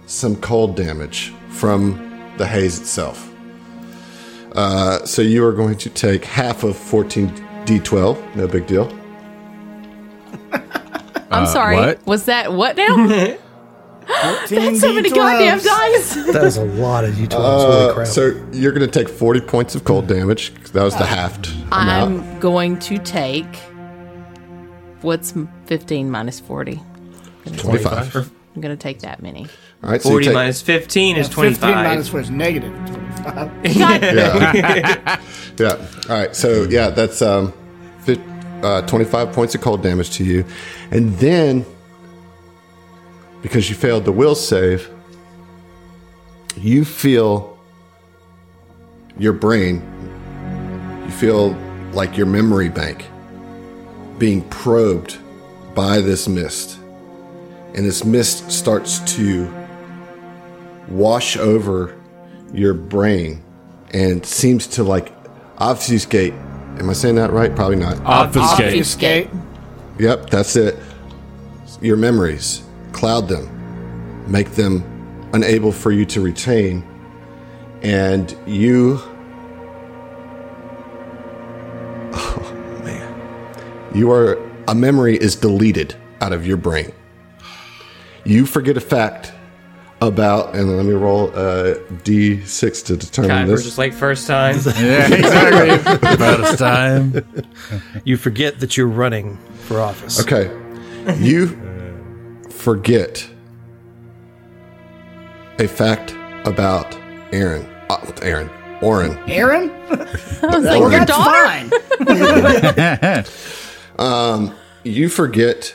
some cold damage from the haze itself. Uh, so you are going to take half of 14d12. No big deal. I'm sorry. what? Was that what now? That's so many goddamn dice. That is a lot of d12s. Uh, Holy crap. so you're going to take 40 points of cold damage. That was the halved amount. I'm going to take. What's fifteen minus forty? 25. I'm going to take that many. All right, so you Forty take, minus fifteen is 15 twenty-five. minus 4 is negative 25. Yeah. yeah. All right. So yeah, that's um, fif- uh, 25 points of cold damage to you, and then because you failed the will save, you feel your brain. You feel like your memory bank being probed by this mist, and this mist starts to wash over your brain and seems to like obfuscate. Am I saying that right? Probably not. Obfuscate. Obfuscate. Yep, that's it. Your memories, cloud them, make them unable for you to retain, and you. Oh, man. You are. A memory is deleted out of your brain. You forget a fact about, and let me roll uh, a d6 to determine God, we're just like first time. Yeah, exactly. About it's time. you forget that you're running for office. Okay. You forget a fact about Aaron. Uh, Aaron. Orin. Aaron? I was like, your daughter? fine. You forget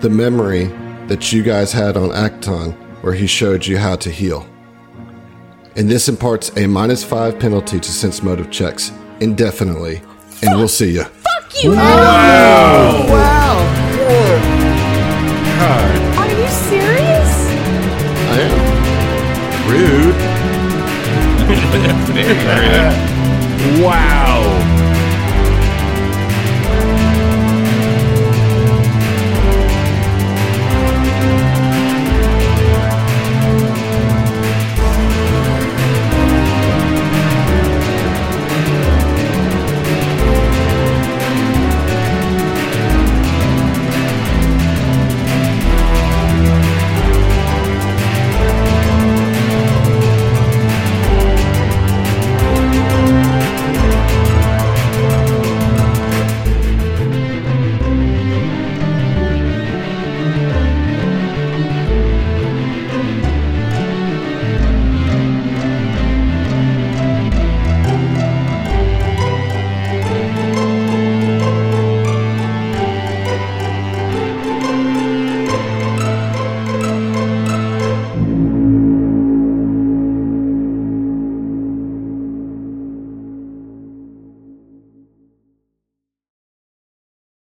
the memory that you guys had on Akiton where he showed you how to heal. And this imparts a minus five penalty to sense motive checks indefinitely. And we'll see you. Fuck you! Wow. Are you serious? I am. Rude. wow.